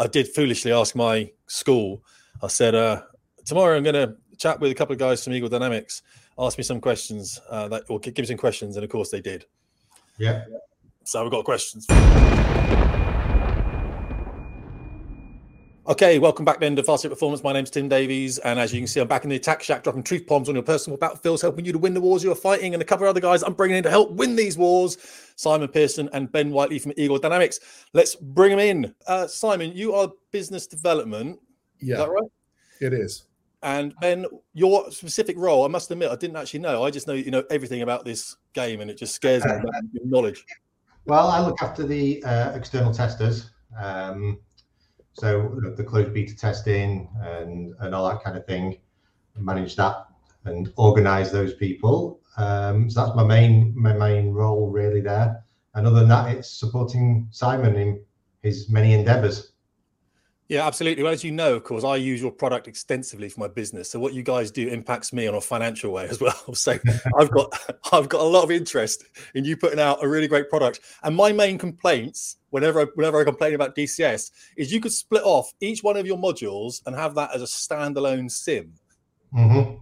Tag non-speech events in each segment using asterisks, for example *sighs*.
I did foolishly ask my school. I said, uh, tomorrow I'm going to chat with a couple of guys from Eagle Dynamics. Ask me some questions uh, that, or give me some questions, and of course they did. Yeah. So we've got questions. Okay, welcome back then to Fast Performance. My name's Tim Davies, and as you can see, I'm back in the attack shack, dropping truth bombs on your personal battlefields, helping you to win the wars you are fighting, and a couple of other guys I'm bringing in to help win these wars. Simon Pearson and Ben Whiteley from Eagle Dynamics. Let's bring them in. Uh, Simon, you are business development. Yeah, is that right? It is. And Ben, your specific role, I must admit, I didn't actually know. I just know you know everything about this game, and it just scares me *laughs* about your knowledge. Well, I look after the uh, external testers. Um, so the, closed beta testing and and all that kind of thing, manage that and organize those people. Um, so that's my main my main role really there. And other than that, it's supporting Simon in his many endeavors. Yeah, absolutely. Well, as you know, of course, I use your product extensively for my business. So what you guys do impacts me on a financial way *laughs* as well. So I've got *laughs* I've got a lot of interest in you putting out a really great product. And my main complaints, whenever I, whenever I complain about DCS, is you could split off each one of your modules and have that as a standalone sim. Mm-hmm.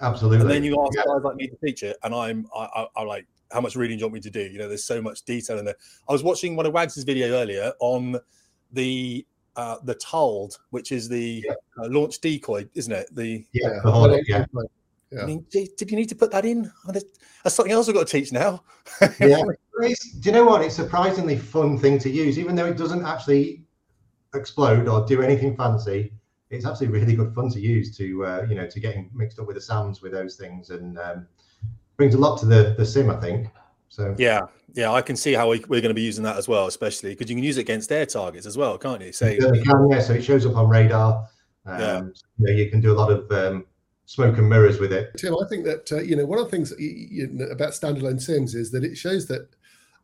Absolutely. And then you ask yeah. guys like me to teach it, and I'm I, I, I like how much reading do you want me to do? You know, there's so much detail in there. I was watching one of Wags's video earlier on the uh, the TALD, which is the yeah. uh, launch decoy, isn't it? The yeah, the Hornet, yeah. yeah. I mean, did, did, you need to put that in? That's something else I've got to teach now. yeah. *laughs* do you know what? It's a surprisingly fun thing to use, even though it doesn't actually explode or do anything fancy. It's actually really good fun to use to uh, you know to getting mixed up with the SAMs with those things and um, brings a lot to the the sim, I think. So yeah, yeah, I can see how we, are going to be using that as well, especially because you can use it against air targets as well, can't you? Say, you can, yeah. So it shows up on radar. Um, yeah. You, know, you can do a lot of um, smoke and mirrors with it. Tim, I think that uh, you know one of the things you know, about standalone sims is that it shows that.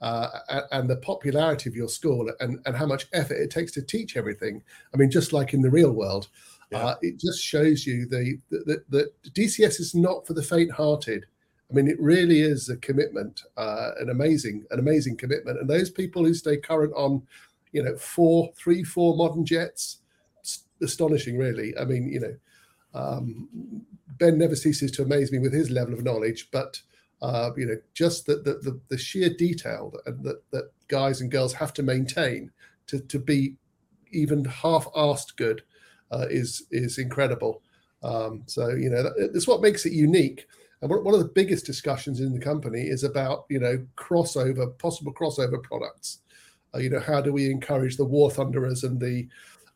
Uh, and the popularity of your school and, and how much effort it takes to teach everything. I mean, just like in the real world, yeah. uh, it just shows you the that DCS is not for the faint-hearted. I mean, it really is a commitment, uh, an amazing, an amazing commitment. And those people who stay current on, you know, four, three, four modern jets, astonishing, really. I mean, you know, um, Ben never ceases to amaze me with his level of knowledge, but uh, you know, just the, the the, the sheer detail that, that, that guys and girls have to maintain to to be even half-assed good uh, is is incredible. Um, so you know, that's what makes it unique. And one of the biggest discussions in the company is about, you know, crossover, possible crossover products. Uh, you know, how do we encourage the War Thunderers and the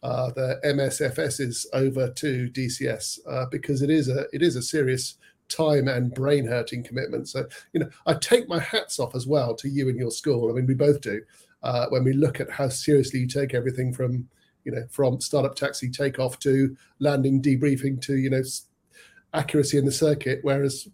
uh, the MSFSs over to DCS uh, because it is a it is a serious time and brain hurting commitment. So you know, I take my hats off as well to you and your school. I mean, we both do uh, when we look at how seriously you take everything from you know from startup taxi takeoff to landing debriefing to you know accuracy in the circuit. Whereas,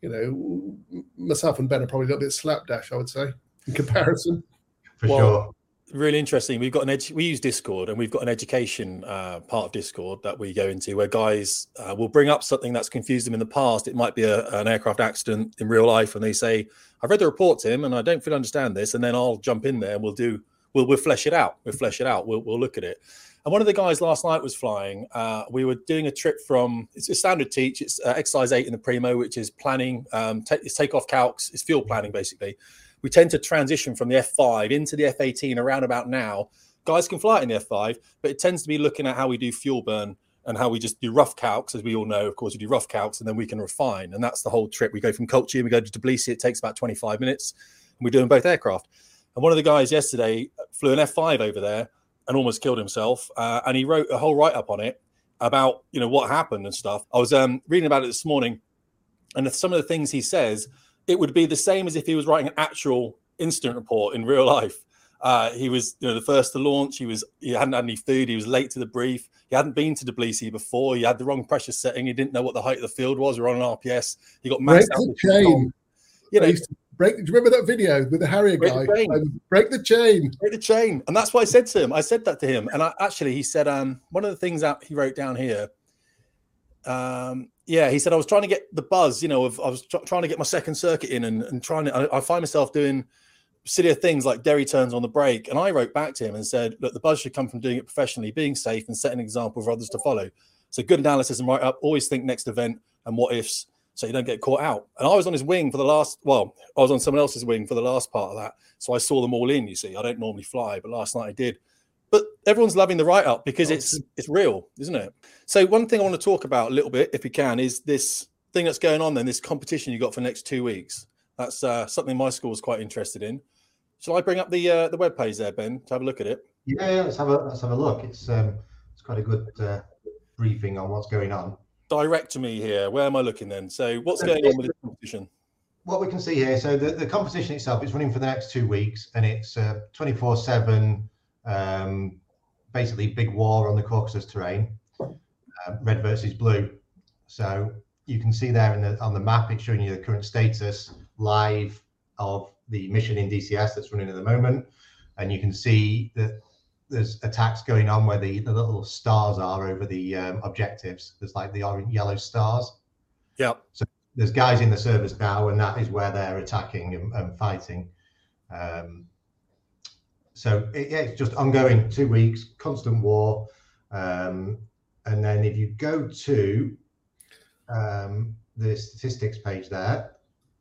you know, myself and Ben are probably a little bit slapdash, I would say, in comparison. *laughs* For well, sure. Really interesting. We've got an edge. We use Discord, and we've got an education uh, part of Discord that we go into, where guys uh, will bring up something that's confused them in the past. It might be a, an aircraft accident in real life, and they say, "I've read the report, Tim, and I don't fully understand this." And then I'll jump in there, and we'll do. We'll we'll flesh it out. We'll flesh it out. We'll we'll look at it. And one of the guys last night was flying. Uh, we were doing a trip from it's a standard teach. It's uh, exercise eight in the primo, which is planning. Um, take, it's takeoff calcs. It's fuel planning basically. We tend to transition from the F5 into the F18 around about now. Guys can fly it in the F5, but it tends to be looking at how we do fuel burn and how we just do rough calcs, as we all know. Of course, we do rough calcs and then we can refine. And that's the whole trip. We go from Colchi we go to Tbilisi. It takes about 25 minutes. And we're doing both aircraft. And one of the guys yesterday flew an F5 over there and almost killed himself. Uh, and he wrote a whole write up on it about you know what happened and stuff. I was um, reading about it this morning, and some of the things he says, it would be the same as if he was writing an actual incident report in real life. Uh, he was you know the first to launch. He was he hadn't had any food. He was late to the brief. He hadn't been to Tbilisi before. He had the wrong pressure setting. He didn't know what the height of the field was. We're on an RPS. He got maxed out. You know, break. Do you remember that video with the Harrier break guy? The break the chain. Break the chain. And that's what I said to him. I said that to him. And I, actually, he said, um, one of the things that he wrote down here. Um, yeah, he said I was trying to get the buzz. You know, of I was tr- trying to get my second circuit in, and, and trying to. I, I find myself doing sillier things like Derry turns on the break. And I wrote back to him and said, look, the buzz should come from doing it professionally, being safe and setting an example for others to follow. So good analysis and write up, always think next event and what ifs so you don't get caught out. And I was on his wing for the last, well, I was on someone else's wing for the last part of that. So I saw them all in, you see. I don't normally fly, but last night I did. But everyone's loving the write up because it's it's real, isn't it? So one thing I want to talk about a little bit, if we can, is this thing that's going on then, this competition you got for next two weeks. That's uh, something my school is quite interested in. Shall I bring up the uh, the web page there, Ben, to have a look at it? Yeah, let's have a let's have a look. It's um, it's quite a good uh, briefing on what's going on. Direct to me here. Where am I looking then? So, what's going on with this competition? What we can see here. So, the, the competition itself is running for the next two weeks, and it's twenty four seven. um, Basically, big war on the Caucasus terrain, uh, red versus blue. So you can see there in the on the map, it's showing you the current status live of the mission in DCS that's running at the moment. And you can see that there's attacks going on where the, the little stars are over the um, objectives. There's like the orange, yellow stars. Yeah. So there's guys in the service now, and that is where they're attacking and, and fighting. Um, so it, yeah, it's just ongoing, two weeks, constant war. Um, and then if you go to um, the statistics page there,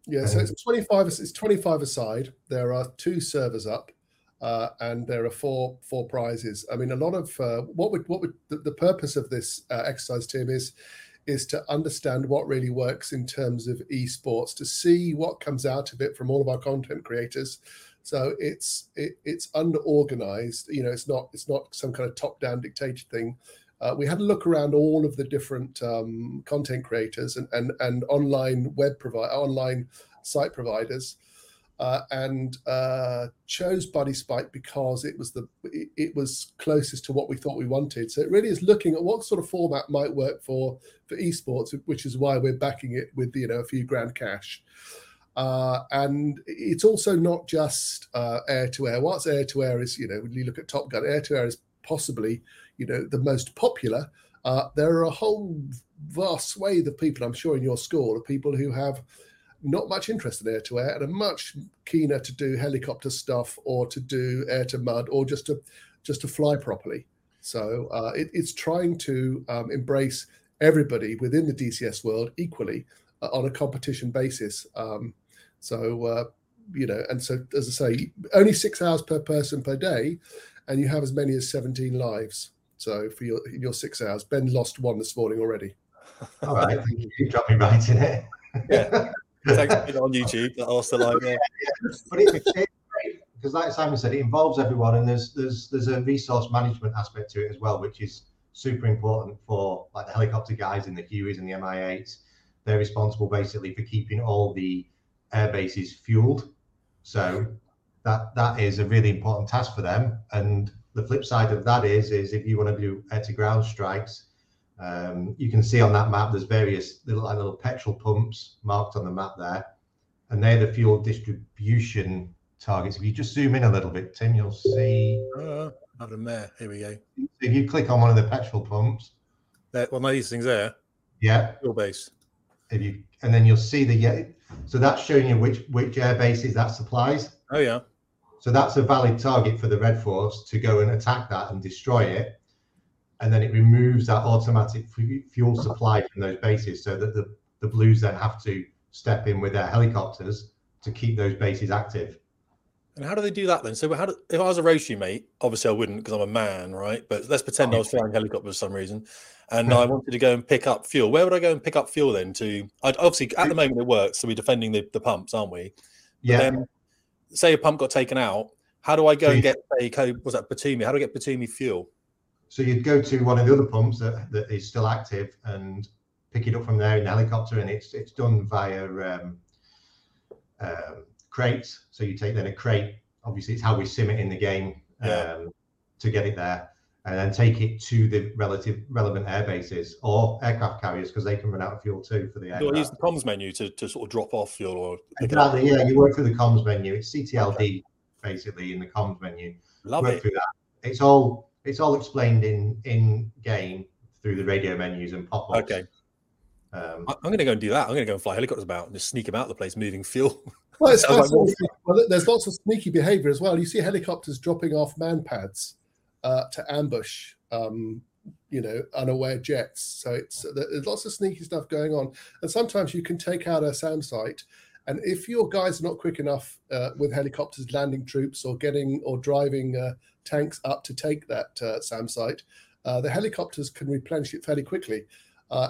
yeah, so it's 25. It's 25 aside. There are two servers up, uh, and there are four four prizes. I mean, a lot of uh, what would what would the, the purpose of this uh, exercise team is is to understand what really works in terms of esports, to see what comes out of it from all of our content creators. So it's it, it's unorganized. You know, it's not it's not some kind of top down dictated thing. Uh, we had a look around all of the different um, content creators and, and, and online web provider, online site providers, uh, and uh, chose Buddy Spike because it was the it, it, was closest to what we thought we wanted. So it really is looking at what sort of format might work for for esports, which is why we're backing it with you know a few grand cash. Uh, and it's also not just uh, air to air. What's air to air is, you know, when you look at Top Gun, air to air is possibly you know the most popular. Uh, there are a whole vast swathe of people, I'm sure, in your school of people who have not much interest in air to air and are much keener to do helicopter stuff or to do air to mud or just to just to fly properly. So uh, it, it's trying to um, embrace everybody within the DCS world equally uh, on a competition basis. Um, so uh, you know, and so as I say, only six hours per person per day, and you have as many as 17 lives. So for your your six hours, Ben lost one this morning already. All right, you dropped me right in it. yeah, *laughs* thanks for on YouTube. That live. Yeah. yeah. But it, it's great because, like Simon said, it involves everyone, and there's there's there's a resource management aspect to it as well, which is super important for like the helicopter guys in the Hueys and the Mi8s. They're responsible basically for keeping all the air bases fueled. So that that is a really important task for them, and the flip side of that is is if you want to do air to ground strikes, um, you can see on that map there's various little like little petrol pumps marked on the map there, and they're the fuel distribution targets. If you just zoom in a little bit, Tim, you'll see. Uh, have them there. Here we go. If you click on one of the petrol pumps, there, one of these things there. Yeah. Fuel base. If you and then you'll see the yeah. So that's showing you which which air bases that supplies. Oh yeah. So that's a valid target for the Red Force to go and attack that and destroy it. And then it removes that automatic fuel supply from those bases so that the, the Blues then have to step in with their helicopters to keep those bases active. And how do they do that then? So, how do, if I was a Roshi mate, obviously I wouldn't because I'm a man, right? But let's pretend I was flying helicopters for some reason, and I wanted to go and pick up fuel. Where would I go and pick up fuel then? To I'd, obviously at the moment it works, so we're defending the, the pumps, aren't we? But yeah. Then, say a pump got taken out, how do I go and get a was that Batumi? How do I get Batumi fuel? So you'd go to one of the other pumps that, that is still active and pick it up from there in the helicopter, and it's it's done via um, um, crates. So you take then a crate. Obviously, it's how we sim it in the game yeah. um, to get it there, and then take it to the relative relevant air bases or aircraft carriers because they can run out of fuel too for the. Do use the comms menu to, to sort of drop off fuel or exactly? Yeah, you work through the comms menu. It's CTLD okay. basically in the comms menu. Love work it. Through that. It's all it's all explained in in game through the radio menus and pop ups. Okay. Um, I'm going to go and do that. I'm going to go and fly helicopters about and just sneak them out the place, moving fuel. Well, it's *laughs* like, well, there's lots of sneaky behavior as well. You see helicopters dropping off MANPADS uh, to ambush, um, you know, unaware jets. So it's there's lots of sneaky stuff going on, and sometimes you can take out a SAM site. And if your guys are not quick enough uh, with helicopters landing troops or getting or driving uh, tanks up to take that uh, SAM site, uh, the helicopters can replenish it fairly quickly. Uh,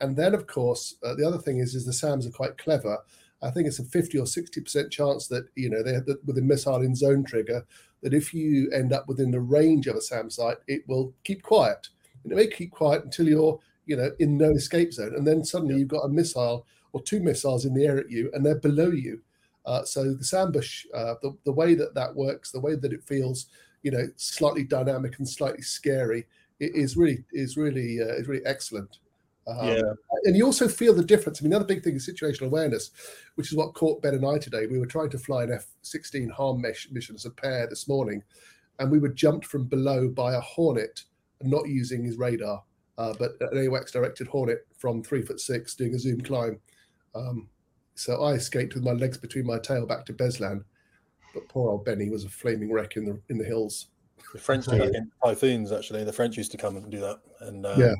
and then, of course, uh, the other thing is, is the SAMs are quite clever. I think it's a 50 or 60% chance that, you know, they have the, with a missile in zone trigger, that if you end up within the range of a SAM site, it will keep quiet. And it may keep quiet until you're, you know, in no escape zone. And then suddenly you've got a missile or two missiles in the air at you and they're below you. Uh, so the SAMbush, uh, the, the way that that works, the way that it feels, you know, slightly dynamic and slightly scary, it is really is really uh, is really excellent. Um, yeah. And you also feel the difference. I mean, another big thing is situational awareness, which is what caught Ben and I today. We were trying to fly an F 16 harm mesh mission as a pair this morning, and we were jumped from below by a Hornet, not using his radar, uh, but an AWACS directed Hornet from three foot six doing a zoom climb. Um, so I escaped with my legs between my tail back to Beslan, but poor old Benny was a flaming wreck in the in the hills. The French typhoons actually. The French used to come and do that, and uh, yeah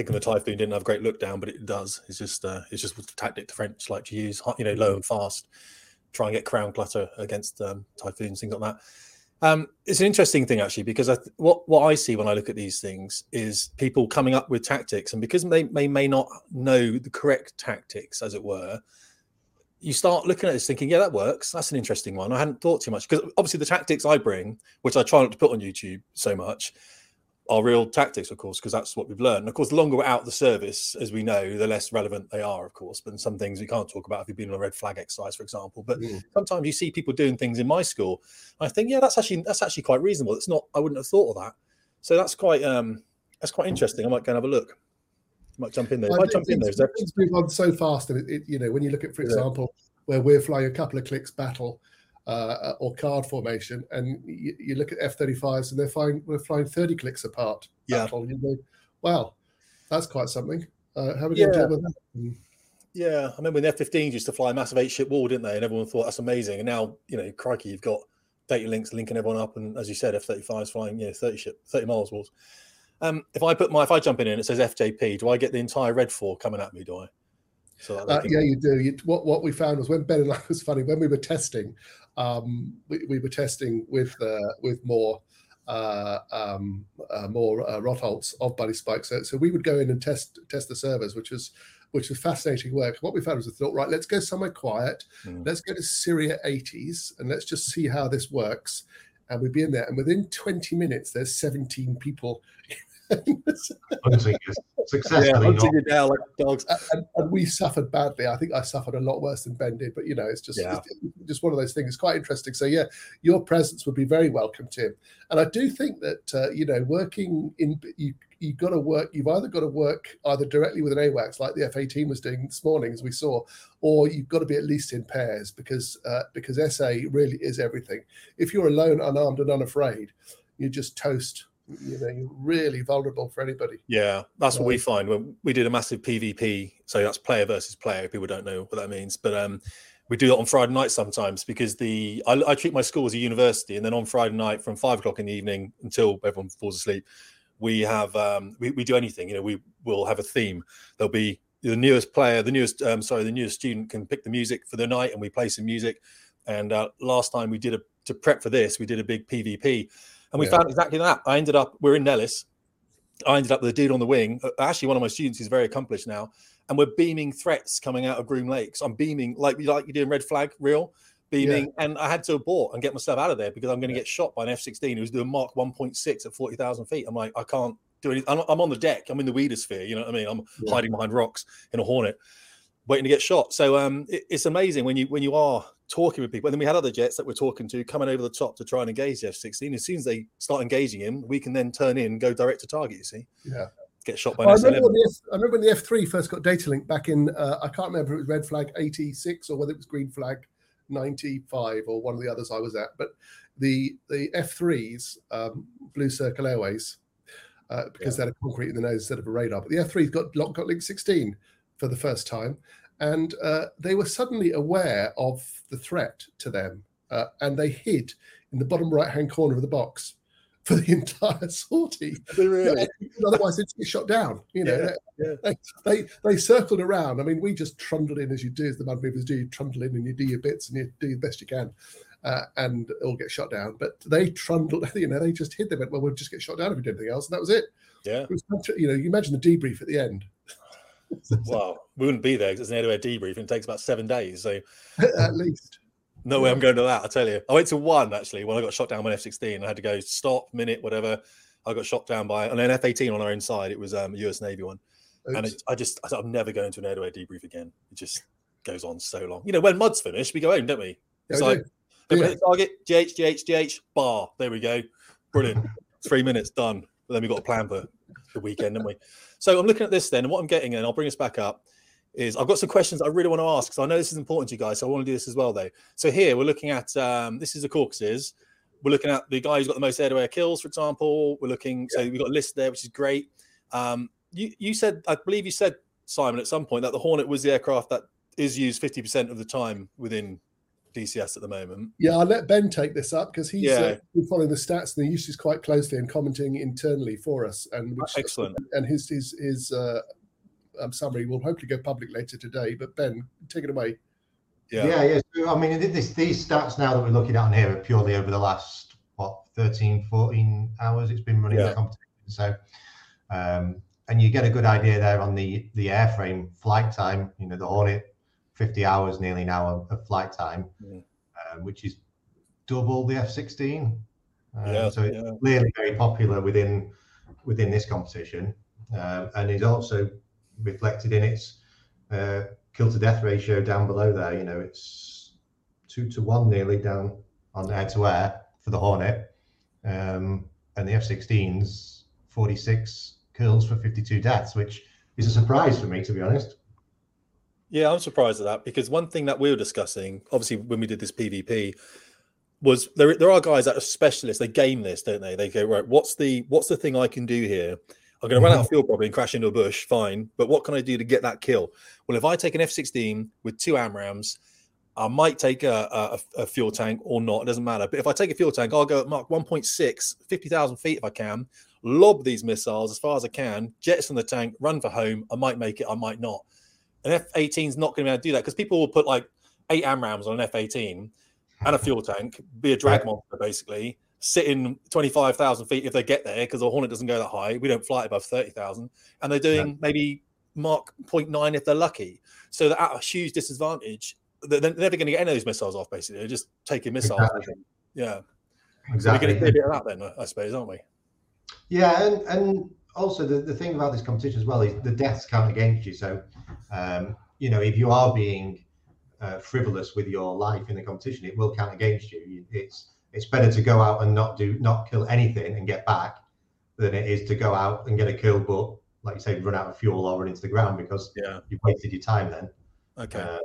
thinking the Typhoon didn't have great look down, but it does. It's just uh, it's just the tactic the French like to use, you know, low and fast, try and get ground clutter against um, typhoons, things like that. Um, it's an interesting thing actually because th- what what I see when I look at these things is people coming up with tactics, and because they may may not know the correct tactics, as it were, you start looking at this thinking, yeah, that works. That's an interesting one. I hadn't thought too much because obviously the tactics I bring, which I try not to put on YouTube so much, are real tactics, of course, because that's what we've learned. And of course, the longer we're out of the service, as we know, the less relevant they are, of course. But some things we can't talk about if you've been on a red flag exercise, for example. But mm. sometimes you see people doing things in my school. I think, yeah, that's actually that's actually quite reasonable. It's not. I wouldn't have thought of that. So that's quite um that's quite interesting. I might go and have a look. I might jump in there. I might jump in there. Things move on so fast, and it, it, you know when you look at, for example, yeah. where we're flying a couple of clicks battle uh, or card formation, and you, you look at F-35s and they're flying we're flying 30 clicks apart. Yeah. You know, wow, that's quite something. Uh, how are we yeah. to deal with that? Yeah, I remember when the F-15s used to fly a massive eight-ship wall, didn't they? And everyone thought that's amazing. And now, you know, crikey, you've got data links linking everyone up, and as you said, F-35s flying, yeah, 30 ship, 30 miles walls. Um, if I put my, if I jump in and it says FJP, do I get the entire red four coming at me? Do I? So uh, yeah, you do. You, what what we found was when Ben and I was funny when we were testing, um, we, we, were testing with uh, with more uh, um, uh, more uh, Rotholts of Buddy Spike. So, so we would go in and test test the servers, which was which was fascinating work. What we found was we thought, right, let's go somewhere quiet. Mm. Let's go to Syria 80s and let's just see how this works. And we'd be in there, and within 20 minutes, there's 17 people hunting successfully. Yeah, hunting you down like dogs. And, and, we suffered badly. I think I suffered a lot worse than Ben did, but you know, it's just yeah. it's just one of those things. It's quite interesting. So yeah, your presence would be very welcome, Tim. And I do think that uh, you know, working in you you've got to work. You've either got to work either directly with an AWACS, like the F-18 was doing this morning, as we saw, or you've got to be at least in pairs because uh, because SA really is everything. If you're alone, unarmed, and unafraid, you just toast you know you're really vulnerable for anybody. Yeah that's what we find when we did a massive pvp so that's player versus player people don't know what that means. But um we do that on friday night sometimes because the I, I treat my school as a university and then on friday night from five o'clock in the evening until everyone falls asleep we have um we, we do anything. You know we will have a theme. There'll be the newest player the newest um sorry the newest student can pick the music for the night and we play some music. And uh, last time we did a to prep for this we did a big pvp and we yeah. found exactly that. I ended up, we're in Nellis. I ended up with a dude on the wing. Uh, actually, one of my students is very accomplished now. And we're beaming threats coming out of Groom Lakes. I'm beaming like like you're doing Red Flag Real, beaming. Yeah. And I had to abort and get myself out of there because I'm going to yeah. get shot by an F 16 who's doing Mach 1.6 at 40,000 feet. I'm like, I can't do anything. I'm, I'm, on the deck. I'm in the weeder sphere. You know what I mean? I'm hiding behind rocks in a Hornet waiting to get shot. So um, it, it's amazing when you when you are talking with people. And then we had other jets that we're talking to coming over the top to try and engage the F-16. As soon as they start engaging him, we can then turn in, go direct to target. You see? Yeah. Get shot by. I remember, F, I remember when the F three first got data link back in. Uh, I can't remember if it was red flag eighty six or whether it was green flag ninety five or one of the others I was at. But the the F threes, um, Blue Circle Airways, uh, because yeah. they had a concrete in the nose instead of a radar. But the F threes got got link sixteen for the first time, and uh, they were suddenly aware of the threat to them, uh, and they hid in the bottom right-hand corner of the box *laughs* for the entire sortie. *laughs* Really? Otherwise, they'd get shot down. You know, Yeah, they, yeah. They, they they circled around. I mean, we just trundled in as you do, as the mud movers do. You trundle in and you do your bits and you do the best you can, uh, and all get shot down. But they trundled. *laughs* You know, they just hid. They went, well, we'll just get shot down if we do anything else, and that was it. Yeah. It was, you know, you imagine the debrief at the end. *laughs* Wow. We wouldn't be there because it's an air-to-air debrief and it takes about seven days. So *laughs* at least. no way I'm going to that. I tell you. I went to one actually when I got shot down by an F-16. I had to go stop, minute, whatever. I got shot down by an F-18 on our own side. It was um, a US Navy one. and it, I just I thought, I'm never going to an air-to-air debrief again. It just goes on so long. You know, when mud's finished, we go home, don't we? It's we like do. Yeah. target, GH, GH, GH, bar. There we go. Brilliant. Three minutes done. But then we've got a plan for the weekend, haven't we? So I'm looking at this then, and what I'm getting, and I'll bring us back up, is I've got some questions I really want to ask. So I know this is important to you guys. So I want to do this as well, though. So here we're looking at um, this is the Caucasus. We're looking at the guy who's got the most air-to-air kills, for example. We're looking, so we've got a list there, which is great. Um, you you said, I believe you said, Simon, at some point that the Hornet was the aircraft that is used 50% of the time within DCS at the moment. Yeah, I'll let Ben take this up because he's Yeah. uh, following the stats and the uses quite closely and commenting internally for us. And which, Excellent. And his his his uh, um, summary will hopefully go public later today. But Ben, take it away. Yeah. Yeah, yeah. So, I mean, this, these stats now that we're looking at on here are purely over the last, what, 13, 14 hours it's been running Yeah. the competition. So, um, and you get a good idea there on the, the airframe flight time, you know, the Hornet, 50 hours nearly now of, flight time, Mm. um, which is double the F-16. Um, Yeah, so it's yeah. clearly very popular within within this competition, um, and is also reflected in its uh, kill to death ratio down below there. You know, it's two to one nearly down on air to air for the Hornet, um, and the F-16s 46 kills for 52 deaths, which is a surprise for me to be honest. Yeah, I'm surprised at that because one thing that we were discussing, obviously, when we did this PvP, was there. There are guys that are specialists. They game this, don't they? They go right. What's the what's the thing I can do here? I'm going to run out of mm-hmm. fuel probably and crash into a bush. Fine, but what can I do to get that kill? Well, if I take an F-16 with two AMRAAMs, I might take a, a, a fuel tank or not. It doesn't matter. But if I take a fuel tank, I'll go at Mach 1.6, 50,000 feet if I can, lob these missiles as far as I can, jettison the tank, run for home. I might make it. I might not. An F 18 is not going to be able to do that because people will put like eight AMRAAMs on an F 18 and a fuel tank, be a drag monster basically, sitting 25,000 feet if they get there because the Hornet doesn't go that high. We don't fly above 30,000. And they're doing maybe Mach 0.9 if they're lucky. So they're at a huge disadvantage. They're they're never going to get any of those missiles off basically. They're just taking missiles. Exactly. Yeah. So we're Exactly. going to a bit of that then, I suppose, aren't we? Yeah, and and also the, the thing about this competition as well is the deaths count against you. So, um, you know, if you are being uh, frivolous with your life in the competition, it will count against you. It's it's better to go out and not do not kill anything and get back than it is to go out and get a kill, but like you say, run out of fuel or run into the ground because Yeah. you've wasted your time then. Okay. Uh,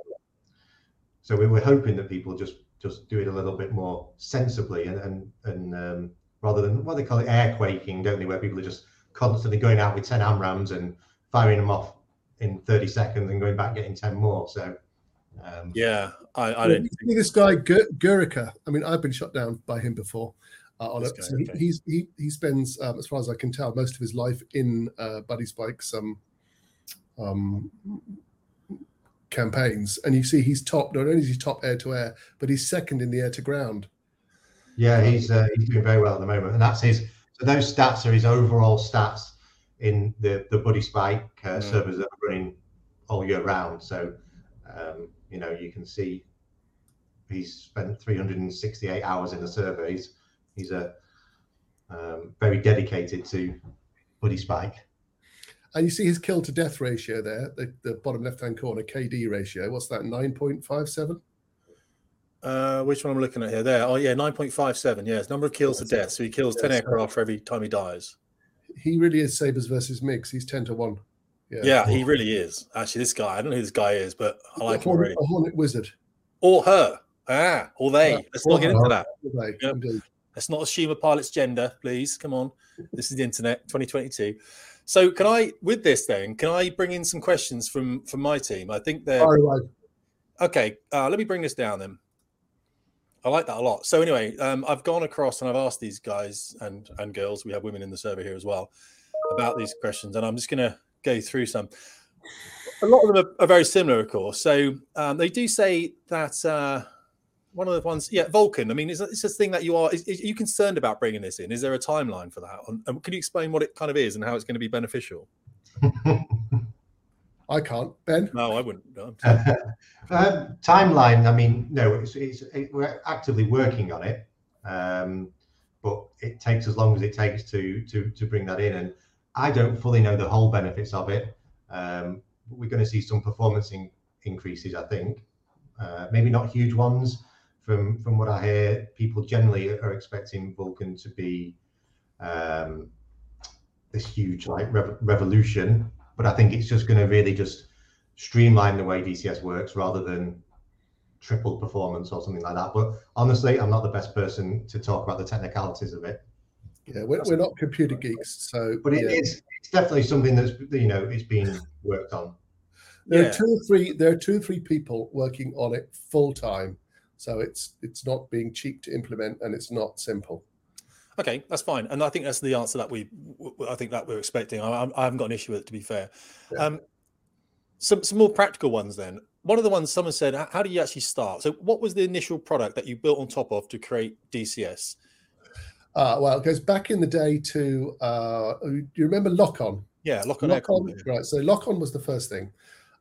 so we were hoping that people just just do it a little bit more sensibly and and, and um, rather than what they call it air quaking, don't they? Where people are just constantly going out with ten AMRAAMs and firing them off in 30 seconds and going back getting 10 more. So um, yeah. I, I Well, don't you see this guy Gur- Gurica. I mean, I've been shot down by him before. Uh, on This a, guy, so he, okay. he's he he spends, um, as far as I can tell, most of his life in uh, Buddy Spike's um, um, campaigns, and you see he's top. Not only is he top air to air, but he's second in the air to ground. yeah, he's uh, he's doing very well at the moment, and that's his. So those stats are his overall stats in the the Buddy Spike uh, Mm. servers that are running all year round. So um, you know you can see he's spent 368 hours in the server. He's he's a um, very dedicated to Buddy Spike. And you see his kill to death ratio there, the, the bottom left hand corner, KD ratio. What's that? Nine point five seven. Uh, which one I'm looking at here? There. Oh, yeah, 9.57. Yes, number of kills to death. So he kills 10 Yes. aircraft for every time he dies. He really is Sabers versus Migs. He's ten to one. Yeah, he really is. Actually, this guy, I don't know who this guy is, but I like a him Hornet, already. a Hornet wizard. Or her. Ah, or they. Uh, Let's not get into that. Right. Let's not assume a pilot's gender, please. Come on. This is the internet, 2022. So can I, with this then, can I bring in some questions from from my team? I think they're okay. Uh, let me bring this down then. I like that a lot. So anyway, um, I've gone across and I've asked these guys and and girls. We have women in the server here as well about these questions, and I'm just going to go through some. A lot of them are, are very similar, of course. So um, they do say that uh, one of the ones, yeah, Vulkan. I mean, is this a thing that you are? Is, is, are you concerned about bringing this in? Is there a timeline for that? And can you explain what it kind of is and how it's going to be beneficial? *laughs* I can't. Ben? No, I wouldn't. No. *laughs* um, timeline. I mean, no, it's, it's it, we're actively working on it, um, but it takes as long as it takes to to to bring that in. And I don't fully know the whole benefits of it. Um, we're going to see some performance in, increases, I think. Uh, maybe not huge ones. From from what I hear, people generally are expecting Vulkan to be um, this huge like rev- revolution but I think it's just going to really just streamline the way DCS works rather than triple performance or something like that. But honestly, I'm not the best person to talk about the technicalities of it. Yeah, we're, we're not computer geeks, so. But it yeah. is, it's definitely something that's you know it's being worked on. There Yeah. are two or three. There are two or three people working on it full time, so it's it's not being cheap to implement, and it's not simple. Okay, that's fine, and I think that's the answer that we, I think that we're expecting. I, I- haven't got an issue with it, to be fair. Yeah. Um, some some more practical ones then. One of the ones someone said, "How do you actually start?" So, what was the initial product that you built on top of to create DCS? Uh, well, it goes back in the day to. Uh, do you remember Lock On? Yeah, lock on. Lock on, right? So Lock On was the first thing,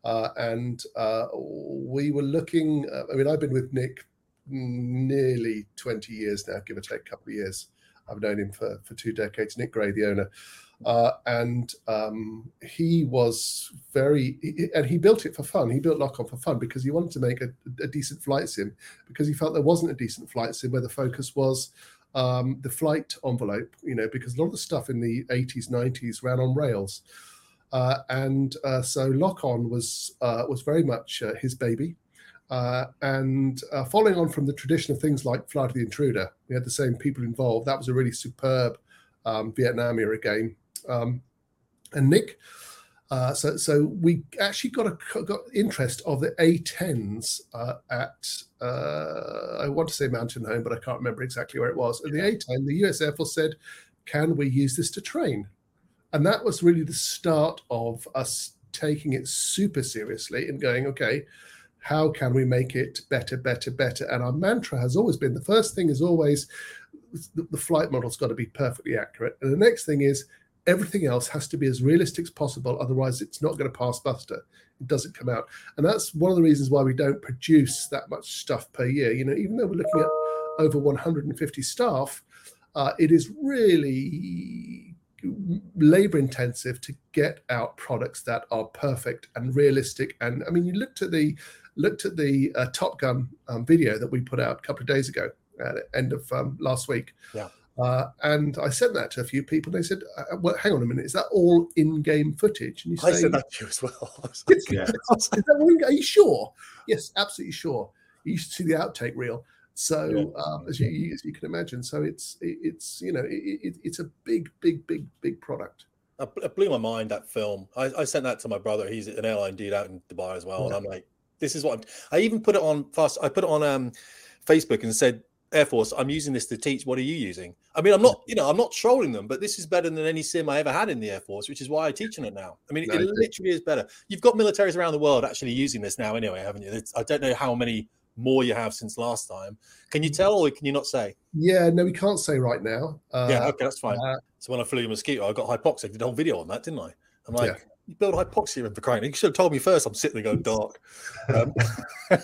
uh, and uh, we were looking. Uh, I mean, I've been with Nick nearly twenty years now, give or take a couple of years. I've known him for for two decades. Nick Grey, the owner, uh, and um, he was very, and he built it for fun. He built Lock On for fun because he wanted to make a, a decent flight sim because he felt there wasn't a decent flight sim where the focus was um, the flight envelope, you know, because a lot of the stuff in the 80s, 90s ran on rails. Uh, and uh, so Lock On was uh, was very much uh, his baby. Uh, and uh, following on from the tradition of things like Flight of the Intruder, we had the same people involved. That was a really superb um, Vietnam era game. Um, and Nick, uh, so so we actually got a got interest of the A10s uh, at uh, I want to say Mountain Home, but I can't remember exactly where it was. And the A10, the US Air Force said, "Can we use this to train?" And that was really the start of us taking it super seriously and going, okay, how can we make it better, better, better? And our mantra has always been the first thing is always the, flight model's got to be perfectly accurate. And the next thing is everything else has to be as realistic as possible. Otherwise, it's not going to pass muster. It doesn't come out. And that's one of the reasons why we don't produce that much stuff per year. You know, even though we're looking at over 150 staff, uh, it is really labor intensive to get out products that are perfect and realistic. And I mean, you looked at the looked at the uh, Top Gun um, video that we put out a couple of days ago at the end of um, last week. Yeah. Uh, and I sent that to a few people. They said, uh, "Well, hang on a minute. Is that all in-game footage?" And you I say, said that to you as well. *laughs* I was Yeah. *laughs* "Is that all Are you sure?" Yes, absolutely sure. You should see the outtake reel. So, Yeah. um, as, you, as you can imagine, so it's it, it's you know it, it, it's a big, big, big, big product. It it blew my mind that film. I, I sent that to my brother. He's an airline dude out in Dubai as well, and I'm like, this is what I'm. I even put it on fast. I put it on um, Facebook and said, Air Force, I'm using this to teach. What are you using? I mean, I'm not, you know, I'm not trolling them, but this is better than any sim I ever had in the Air Force, which is why I teach on it now. I mean, No, it it- literally is better. You've got militaries around the world actually using this now, anyway, haven't you? It's, I don't know how many more you have since last time. Can you tell, or can you not say? Yeah, no, we can't say right now. Uh, yeah, okay, that's fine. uh, So when I flew a mosquito, I got hypoxic. Did a whole video on that, didn't I? I'm like, you build hypoxia in for crying. You should have told me first. I'm sitting there going dark. Um, *laughs* it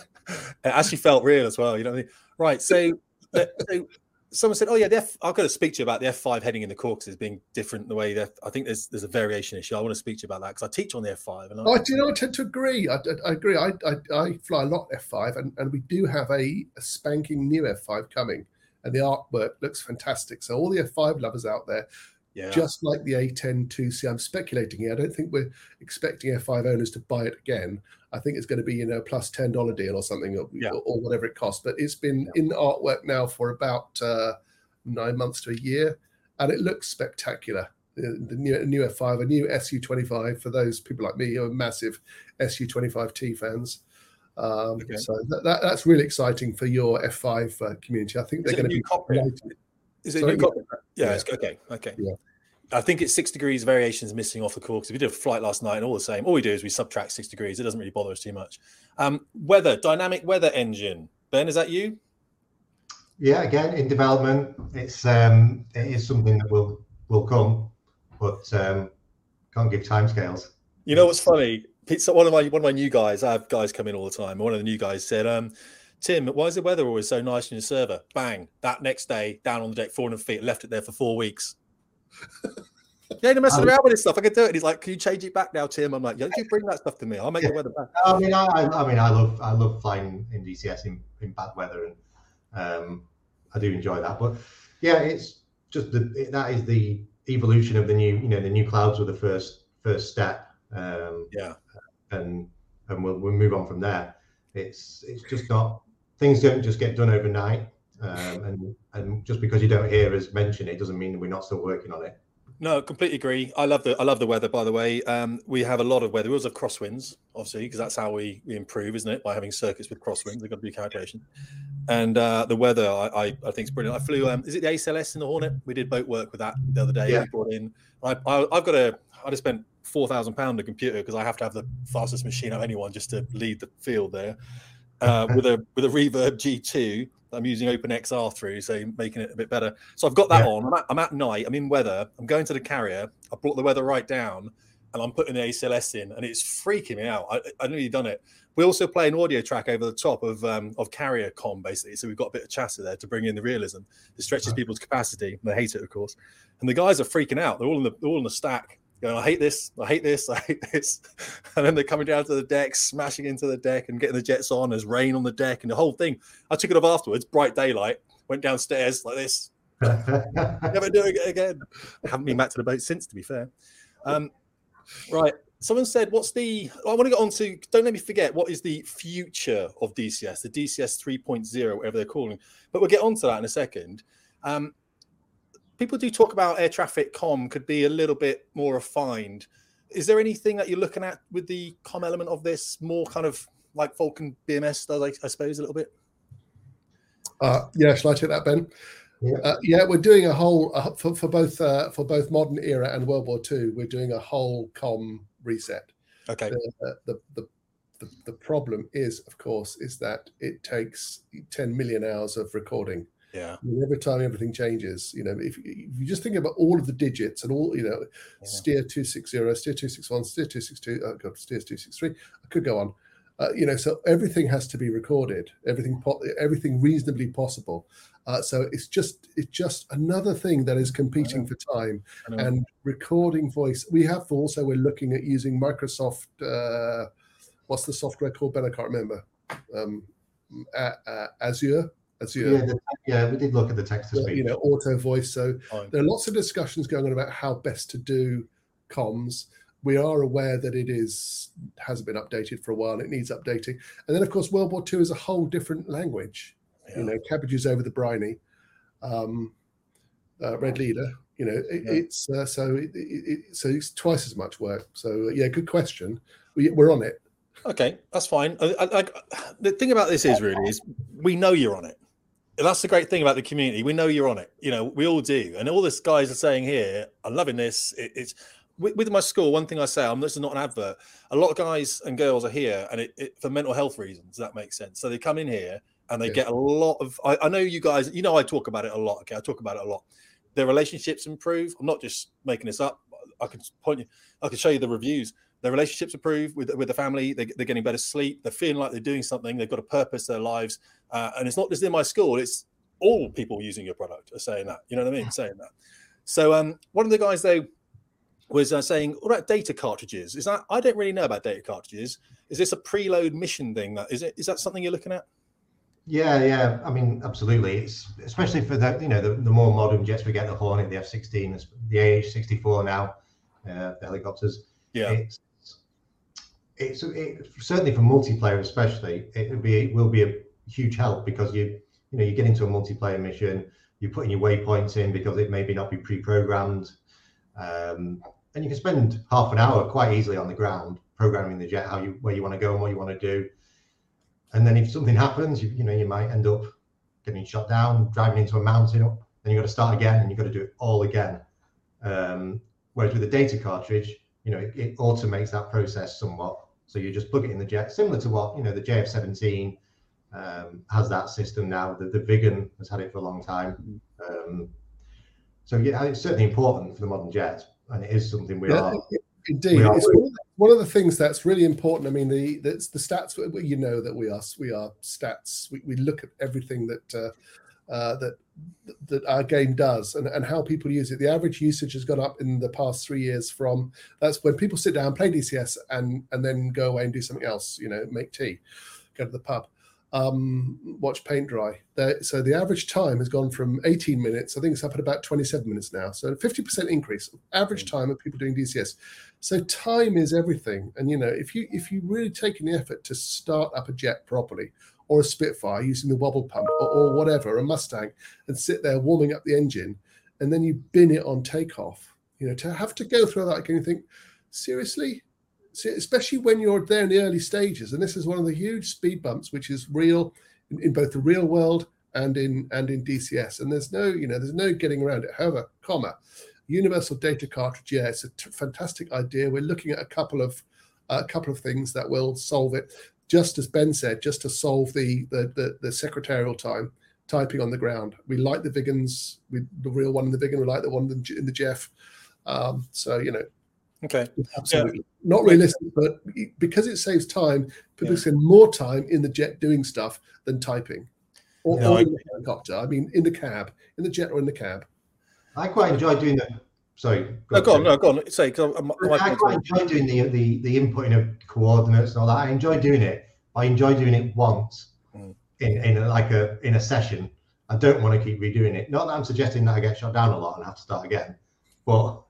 actually felt real as well. You know what I mean? Right. So, so someone said, "Oh yeah, the F, I've got to speak to you about the F5 heading in the Caucasus being different. The way that I think there's there's a variation issue. I want to speak to you about that because I teach on the F5. And I, I do you know, I tend to agree. I, I, agree. I, I, I fly a lot F5, and, and we do have a, a spanking new F5 coming, and the artwork looks fantastic. So all the F5 lovers out there, yeah, just like the A10 2C, I'm speculating here. I don't think we're expecting F5 owners to buy it again. I think it's going to be you know plus plus ten dollar deal or something, or, Yeah. or, whatever it costs. But it's been in artwork now for about uh, nine months to a year, and it looks spectacular. The new, new F5, a new SU25 for those people like me who are massive SU25T fans. Um, okay. So that, that, that's really exciting for your F5 uh, community. I think they're going to be. Cockpit? Is it Sorry, new cockpit? Yeah, yeah. okay, okay. Yeah. I think it's six degrees variations missing off the core because we did a flight last night and all the same. All we do is we subtract six degrees. It doesn't really bother us too much. Um, weather, dynamic weather engine. Ben, is that you? Yeah, again in development. It's um, it is something that will will come, but um, can't give timescales. You know what's funny? So one of my one of my new guys, I have guys come in all the time. One of the new guys said, um, Tim, why is the weather always so nice in your server? Bang! That next day, down on the deck, 400 feet, left it there for four weeks. *laughs* yeah, no messing um, around with this stuff. I can do it. And he's like, "Can you change it back now, Tim?" I'm like, "Yeah, you bring that stuff to me. I'll make yeah. the weather back." I mean, I, I mean, I love, I love flying in DCS in, in bad weather, and um, I do enjoy that. But yeah, it's just the it, that is the evolution of the new, you know, the new clouds were the first first step. Um, yeah, and and we'll we'll move on from there. It's it's just not things don't just get done overnight. Um, and and just because you don't hear us mention it doesn't mean we're not still working on it. No, completely agree. I love the I love the weather. By the way, um, we have a lot of weather. We also have crosswinds, obviously, because that's how we, we improve, isn't it? By having circuits with crosswinds, they've got to be calculation. And uh, the weather, I, I, I think is brilliant. I flew. Um, is it the ACLS in the Hornet? We did boat work with that the other day. Yeah. We brought in. I, I have got a. I just spent four thousand pound on a computer because I have to have the fastest machine of anyone just to lead the field there. Uh, with a with a Reverb G2 I'm using OpenXR through, so making it a bit better. So I've got that yeah. on. I'm at, I'm at, night. I'm in weather. I'm going to the carrier. I brought the weather right down, and I'm putting the ACLS in, and it's freaking me out. I, I nearly done it. We also play an audio track over the top of um, of carrier com basically, so we've got a bit of chatter there to bring in the realism. It stretches people's capacity. They hate it, of course, and the guys are freaking out. They're all in the they're all in the stack going, I hate this, I hate this, *laughs* I hate this. And then they're coming down to the deck, smashing into the deck and getting the jets on. There's rain on the deck and the whole thing. I took it off afterwards, bright daylight, went downstairs like this. *laughs* Never doing it again. I haven't been back to the boat since, to be fair. Um, right. Someone said, What's the. I want to get on to. Don't let me forget, what is the future of DCS, the DCS 3.0, whatever they're calling. But we'll get on to that in a second. Um, people do talk about air traffic com could be a little bit more refined. Is there anything that you're looking at with the com element of this, more kind of like Falcon BMS does, I, I suppose, a little bit? Uh, yeah, shall I take that, Ben? Yeah, uh, yeah we're doing a whole uh, for, for both uh, for both modern era and World War II. We're doing a whole com reset. Okay. The, the, the, the, the problem is, of course, is that it takes 10 million hours of recording yeah. every time everything changes, you know, if, if, you just think about all of the digits and all, you know, yeah. steer 260, steer 261, steer 262, oh God, steer 263, I could go on. Uh, you know, so everything has to be recorded, everything, po- everything reasonably possible. Uh, so it's just, it's just another thing that is competing for time and recording voice. We have also, we're looking at using Microsoft, uh, what's the software called? Ben, I can't remember. Um, Azure Azure. Yeah, the, yeah, we did look at the text to speech. You know, auto voice. So Fine. there are lots of discussions going on about how best to do comms. We are aware that it is hasn't been updated for a while. It needs updating. And then, of course, World War II is a whole different language. Yeah. You know, cabbages over the briny. Um, uh, red leader. You know, it, yeah. it's uh, so it, it, so it's twice as much work. So yeah, good question. We, we're on it. Okay, that's fine. I, I, I, the thing about this is really is we know you're on it that's the great thing about the community. We know you're on it. You know, we all do. And all this guys are saying here, I'm loving this. It, it's with, with, my school. One thing I say, I'm this is not an advert. A lot of guys and girls are here, and it, it for mental health reasons. That makes sense. So they come in here and they yeah. get a lot of. I, I, know you guys. You know, I talk about it a lot. Okay, I talk about it a lot. Their relationships improve. I'm not just making this up. I can point you. I can show you the reviews their relationships improve with with the family. They, are getting better sleep. They're feeling like they're doing something. They've got a purpose to their lives. Uh, and it's not just in my school. It's all people using your product are saying that. You know what I mean? Saying that. So um, one of the guys though was uh, saying, "What about data cartridges? Is that I don't really know about data cartridges. Is this a preload mission thing? That is it? Is that something you're looking at?" Yeah, yeah. I mean, absolutely. It's especially for the you know the, the more modern jets. We get the Hornet, the F-16, the AH-64 now, uh, the helicopters. Yeah. It's it's it, certainly for multiplayer, especially, it will be it will be a huge help because you you know you get into a multiplayer mission you're putting your waypoints in because it maybe not be pre-programmed. Um, and you can spend half an hour quite easily on the ground programming the jet how you where you want to go and what you want to do. And then if something happens, you, you know, you might end up getting shot down, driving into a mountain, then you've got to start again and you've got to do it all again. Um, whereas with a data cartridge, you know, it, it, automates that process somewhat. So you just plug it in the jet, similar to what, you know, the JF-17 um, has that system now. The, the Viggen has had it for a long time. Um, so yeah, it's certainly important for the modern jet, and it is something we yeah, are. Indeed, we are it's one of the things that's really important. I mean, the that's the stats. You know that we are we are stats. We, we look at everything that uh, uh, that that our game does and, and how people use it. The average usage has gone up in the past three years from that's when people sit down, play DCS, and and then go away and do something else. You know, make tea, go to the pub um, watch paint dry. so the average time has gone from 18 minutes, I think it's up at about 27 minutes now. So 50% increase average mm. time of people doing DCS. So time is everything. And you know, if you if you really take the effort to start up a jet properly, or a Spitfire using the wobble pump, or, or whatever, a Mustang, and sit there warming up the engine, and then you bin it on takeoff. You know, to have to go through that again, you think, seriously, especially when you're there in the early stages. And this is one of the huge speed bumps, which is real in, in, both the real world and in and in DCS. And there's no, you know, there's no getting around it. However, comma, universal data cartridge, yeah, it's a t- fantastic idea. We're looking at a couple of a couple of things that will solve it. Just as Ben said, just to solve the the the, the secretarial time typing on the ground. We like the Viggens, we, the real one in the Viggen. We like the one in the, in the Jeff. Um, so you know, Okay. Absolutely. Yeah. Not realistic, but because it saves time, people yeah. spend more time in the jet doing stuff than typing. Or, yeah, or I, in the helicopter. I mean, in the cab, in the jet or in the cab. I quite enjoy doing the. Sorry. Go, no, go on, no, go on. Say, i I quite enjoy doing the, the the inputting of coordinates and all that. I enjoy doing it. I enjoy doing it once mm. in in a, like a in a session. I don't want to keep redoing it. Not that I'm suggesting that I get shot down a lot and have to start again, but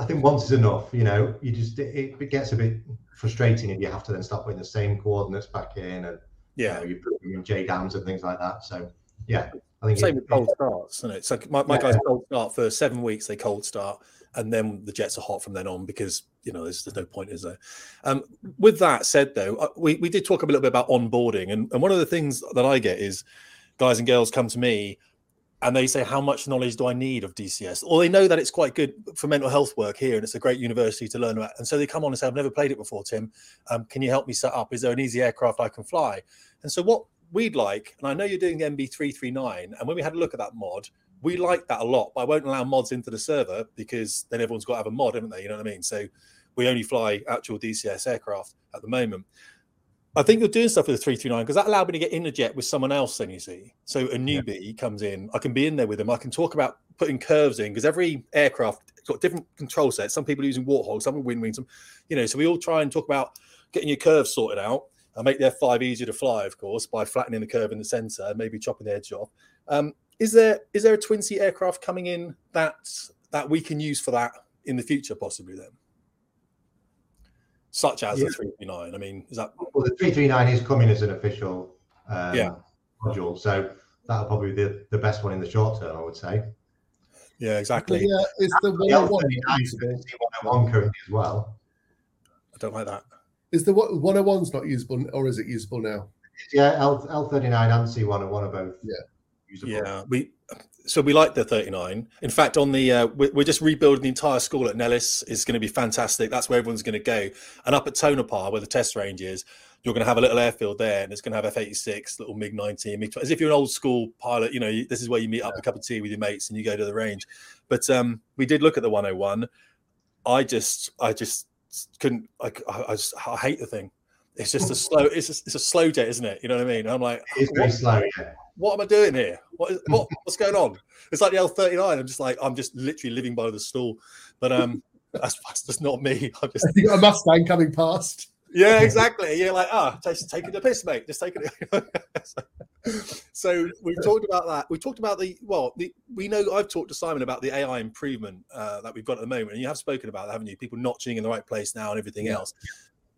I think once is enough. You know, you just it, it, gets a bit frustrating if you have to then start putting the same coordinates back in, and yeah, you, know, you put in JDAMs and things like that. So yeah, I think same it, with cold starts, isn't it? So my, my yeah. guys cold start for seven weeks. They cold start, and then the jets are hot from then on because you know there's, there's no point, is there? Um, with that said, though, uh, we we did talk a little bit about onboarding, and and one of the things that I get is guys and girls come to me and they say how much knowledge do i need of dcs or they know that it's quite good for mental health work here and it's a great university to learn about and so they come on and say i've never played it before tim um, can you help me set up is there an easy aircraft i can fly and so what we'd like and i know you're doing the mb339 and when we had a look at that mod we like that a lot but i won't allow mods into the server because then everyone's got to have a mod haven't they you know what i mean so we only fly actual dcs aircraft at the moment I think you're doing stuff with the 339 because that allowed me to get in the jet with someone else, then you see. So a newbie yeah. comes in, I can be in there with them. I can talk about putting curves in because every aircraft got different control sets. Some people are using Warthog, some are WinWings, some, you know. So we all try and talk about getting your curves sorted out and make their five easier to fly, of course, by flattening the curve in the center, maybe chopping the edge off. Um, is there is there a twin seat aircraft coming in that that we can use for that in the future, possibly then? such as yeah. the 339? I mean, is that well the 339 is coming as an official um, yeah. module, so that'll probably be the, the best one in the short term, I would say. Yeah, exactly. Yeah, it's the 101 currently as well. I don't like that. Is the 101's not usable, or is it usable now? Yeah, L L39 and C101 are both. Yeah. Usable. Yeah, we so we like the 39. In fact, on the uh, we're, we're, just rebuilding the entire school at Nellis. It's going to be fantastic. That's where everyone's going to go. And up at Tonopah, where the test range is, you're going to have a little airfield there, and it's going to have F-86, little MiG-19, MiG, as if you're an old school pilot. You know, this is where you meet up a cup of tea with your mates and you go to the range. But um, we did look at the 101. I just, I just couldn't. I, I just, I hate the thing. It's just a *laughs* slow. It's a, it's a slow jet, isn't it? You know what I mean? I'm like, it's very slow. Yeah what am I doing here? What, is, what what's going on? It's like the L39. I'm just like, I'm just literally living by the stool. But um, *laughs* that's, that's just not me. I'm just *laughs* you got a Mustang coming past. Yeah, *laughs* exactly. You're like, ah, oh, just taking the piss, mate. Just taking it. *laughs* so we've talked about that. We talked about the well, the, we know I've talked to Simon about the AI improvement uh, that we've got at the moment, and you have spoken about that, haven't you? People notching in the right place now and everything yeah. else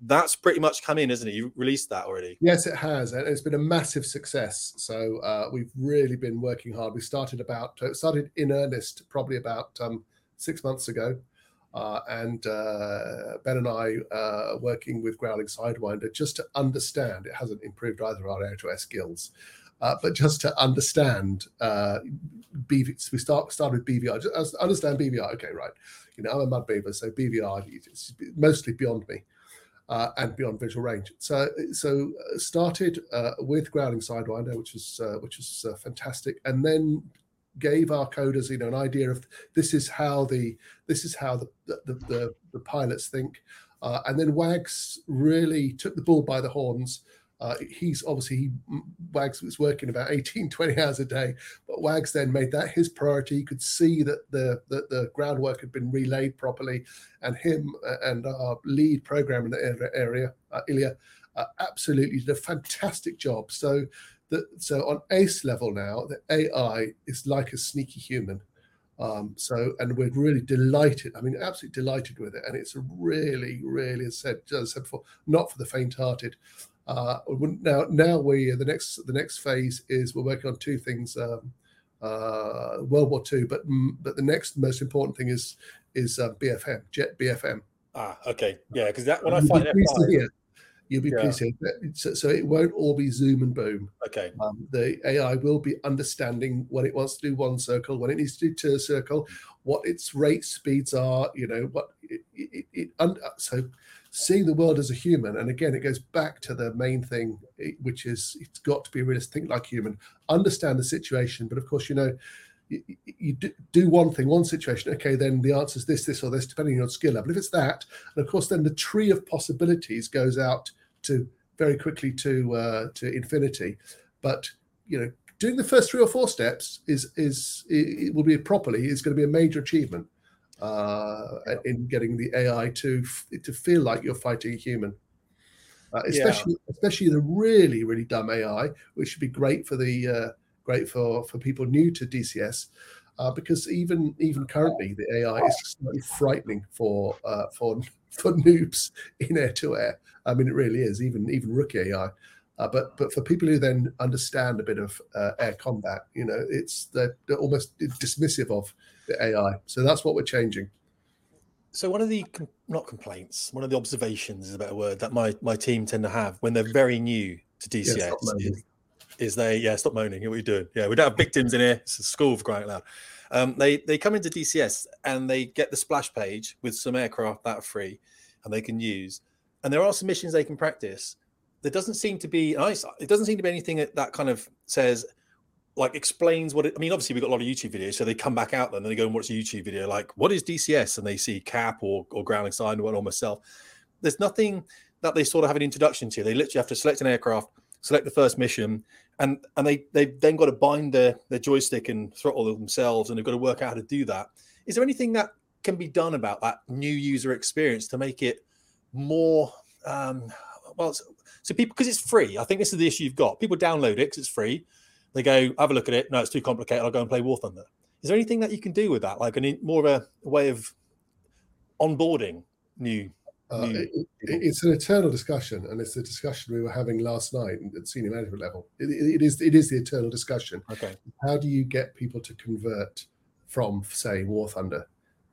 that's pretty much come in, isn't it? You released that already. Yes, it has, and it's been a massive success. So uh, we've really been working hard. We started about started in earnest probably about um, six months ago, and uh, Ben and I uh, working with Growling Sidewinder just to understand. It hasn't improved either our air to air skills, uh, but just to understand uh, BV. We start with BVR. Just understand BVR. Okay, right. You know, I'm a mud beaver, so BVR is mostly beyond me uh, and beyond visual range. So so uh, started uh, with Growling Sidewinder, which uh, uh, fantastic, and then gave our coders you know an idea of this is how the this is how the the, the, the pilots think, uh, and then Wags really took the bull by the horns uh, he's obviously he, Wags was working about 18, 20 hours a day, but Wags then made that his priority. He could see that the that the groundwork had been relayed properly, and him uh, and our lead program in the area, uh, Ilya, uh, absolutely did a fantastic job. So that so on ACE level now, the AI is like a sneaky human. Um, so, and we're really delighted. I mean, absolutely delighted with it. And it's really, really, as said, as I said before, not for the faint-hearted. Uh, now, now we the next the next phase is we're working on two things. Um, uh, World War II, but but the next most important thing is is uh, BFM, Jet BFM. Ah, okay, yeah, because that when I find F5, you'll be yeah. pleased. So, so, it won't all be zoom and boom. Okay. Um, the AI will be understanding when it wants to do one circle, when it needs to do two circle, what its rate speeds are. You know what it, it, it, it so seeing the world as a human. And again, it goes back to the main thing, which is it's got to be realistic, think like human, understand the situation. But of course, you know, you, you do one thing, one situation. Okay, then the answer is this, this, or this, depending on your skill level. If it's that, and of course, then the tree of possibilities goes out to very quickly to uh, to infinity. But you know, doing the first three or four steps is is it will be properly is going to be a major achievement uh, in getting the AI to to feel like you're fighting a human. Uh, especially yeah. especially the really really dumb AI, which should be great for the uh, great for for people new to DCS, uh, because even even currently the AI is slightly frightening for uh, for *laughs* for noobs in air to air. I mean, it really is even even rookie AI. Uh, but but for people who then understand a bit of uh, air combat, you know, it's they're, they're almost dismissive of the AI. So that's what we're changing. So one of the not complaints, one of the observations is a better word that my my team tend to have when they're very new to DCS yeah, is, they yeah stop moaning. What are you doing? Yeah, we don't have victims in here. It's a school for crying out loud. Um, they they come into DCS and they get the splash page with some aircraft that are free and they can use, and there are some missions they can practice. There doesn't seem to be it doesn't seem to be anything that kind of says like explains what it, I mean. Obviously, we've got a lot of YouTube videos, so they come back out then they go and watch a YouTube video like, "What is DCS?" and they see Cap or or Growling Sign or myself. There's nothing that they sort of have an introduction to. They literally have to select an aircraft, select the first mission, and and they they've then got to bind their their joystick and throttle themselves, and they've got to work out how to do that. Is there anything that can be done about that new user experience to make it more um, well? So people because it's free. I think this is the issue you've got. People download it because it's free they go, have a look at it. No, it's too complicated. I'll go and play War Thunder. Is there anything that you can do with that? Like an more of a way of onboarding new. Uh, it, it's an eternal discussion, and it's the discussion we were having last night at senior management level. It, it is it is the eternal discussion. Okay, how do you get people to convert from, say, War Thunder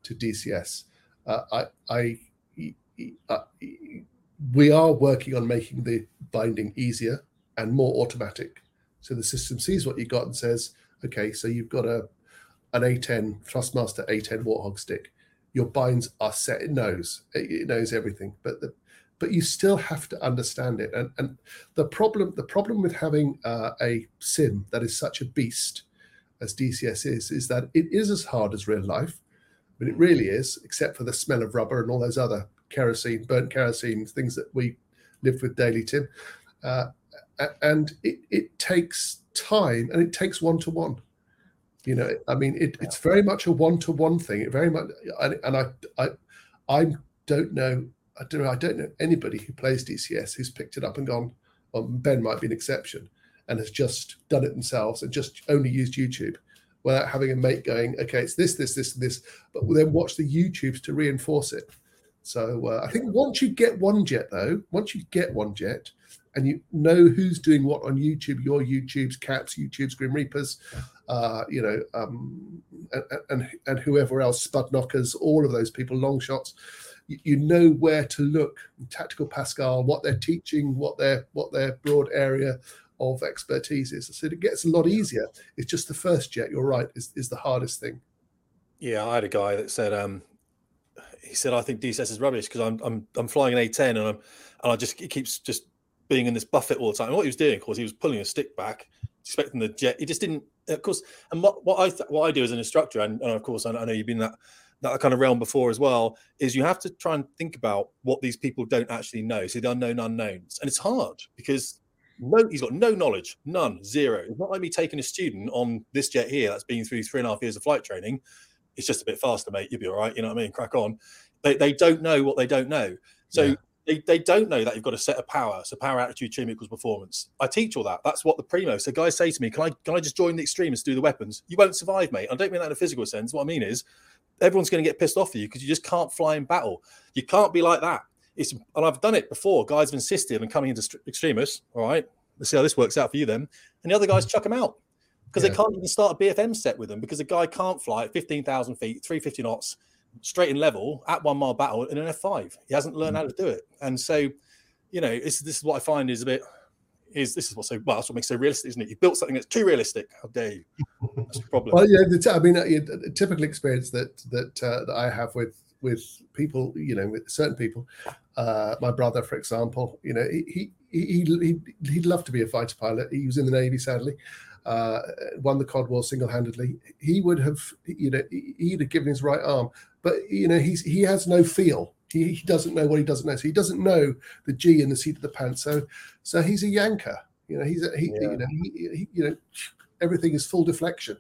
to DCS? Uh, I, I, I, we are working on making the binding easier and more automatic so the system sees what you got and says, okay, so you've got a an A10 Thrustmaster A10 Warthog stick. Your binds are set. It knows. It, knows everything. But the but you still have to understand it. And and the problem the problem with having uh, a sim that is such a beast as DCS is is that it is as hard as real life. Mean, it really is, except for the smell of rubber and all those other kerosene, burnt kerosene things that we live with daily, Tim. Uh, and it, it takes time and it takes one to one you know i mean it, it's very much a one to one thing. It very much and i i i don't know i don't know i don't know anybody who plays dcs who's picked it up and gone well ben might be an exception and has just done it themselves and just only used youtube without having a mate going okay it's this this this and this but then watch the youtubes to reinforce it. So uh, I think once you get one jet, though, once you get one jet, and you know who's doing what on YouTube, your YouTube's, Caps, YouTube's, Grim Reapers, uh, you know, um, and, and, and whoever else, Spud Knockers, all of those people, long shots, you, you know where to look. Tactical Pascal, what they're teaching, what their what their broad area of expertise is. So it gets a lot easier. It's just the first jet. You're right. Is is the hardest thing. Yeah, I had a guy that said, um, he said, I think DCS is rubbish because I'm I'm I'm flying an A10 and I'm and I just it keeps just being in this buffet all the time. And what he was doing, of course, he was pulling a stick back, expecting the jet. He just didn't, uh, of course. And what, what I th- what I do as an instructor, and, and of course, I, I, know you've been that that kind of realm before as well, is you have to try and think about what these people don't actually know. So the unknown unknowns, and it's hard because no, he's got no knowledge, none, zero. It's not like me taking a student on this jet here that's been through three and a half years of flight training. It's just a bit faster, mate. You'll be all right. You know what I mean? Crack on. They, they don't know what they don't know. So yeah they, they don't know that you've got a set of power. So power, attitude, trim equals performance. I teach all that. That's what the primo. So guys say to me, "Can I can I just join the extremists do the weapons?" You won't survive, mate. I don't mean that in a physical sense. What I mean is, everyone's going to get pissed off at you because you just can't fly in battle. You can't be like that. It's and I've done it before. Guys have insisted on coming into extremists. All right, let's see how this works out for you then. And the other guys chuck them out because yeah. they can't even start a BFM set with them because the guy can't fly at fifteen thousand feet, three fifty knots straight and level at one mile battle in an F5. He hasn't learned mm. how to do it. And so, you know, this, this is what I find is a bit is this is what so well that's what makes it so realistic, isn't it? You built something that's too realistic. How dare you? That's the problem. well, yeah, the, I mean, a, a typical experience that that uh, that I have with with people, you know, with certain people. Uh, my brother, for example, you know, he he he he'd love to be a fighter pilot. He was in the navy, sadly, uh, won the Cod War single-handedly. He would have, you know, he'd have given his right arm, but you know, he's he has no feel. He, he doesn't know what he doesn't know. So he doesn't know the G in the seat of the pants. So so he's a yanker. You know, he's a, he, yeah. you know, he, he, you know, everything is full deflection.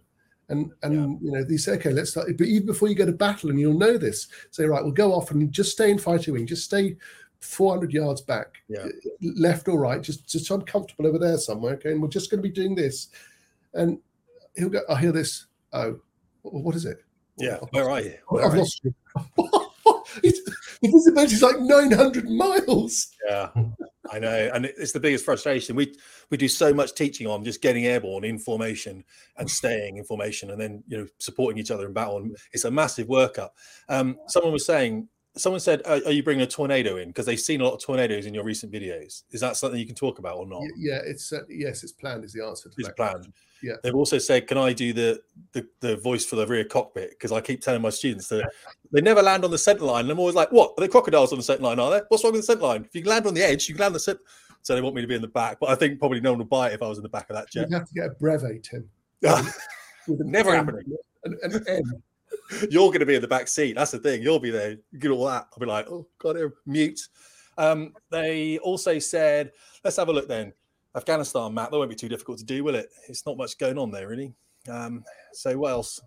And and yeah. you know, they say, okay, let's start. But even before you go to battle, and you'll know this, say, right, we'll go off and just stay in fighting wing, just stay 400 yards back, yeah. left or right, just just so I'm comfortable over there somewhere. Okay, and we're just going to be doing this. And he'll go, I hear this. Oh, what is it? Yeah, where are you? Where I've are lost you. *laughs* the visibility is like 900 miles. Yeah, I know, and it's the biggest frustration. We we do so much teaching on just getting airborne in formation and *laughs* staying in formation, and then you know supporting each other in battle. And it's a massive workup. Um, someone was saying someone said, are, are, you bringing a tornado in? Because they've seen a lot of tornadoes in your recent videos. Is that something you can talk about or not? Yeah, it's uh, yes, it's planned. Is the answer to it's that planned. Question. Yeah. They've also said, can I do the the, the voice for the rear cockpit? Because I keep telling my students that *laughs* they never land on the center line. And I'm always like, what? Are there crocodiles on the center line? Are there? What's wrong with the center line? If you can land on the edge, you can land the center. So they want me to be in the back, but I think probably no one would buy it if I was in the back of that jet. You have to get a brevet, Tim. *laughs* never happening. An, an M. You're going to be in the back seat. That's the thing. You'll be there. Get all that. I'll be like, oh, God, mute. Um, they also said, let's have a look then. Afghanistan map, that won't be too difficult to do, will it? It's not much going on there, really. Um, so, what else?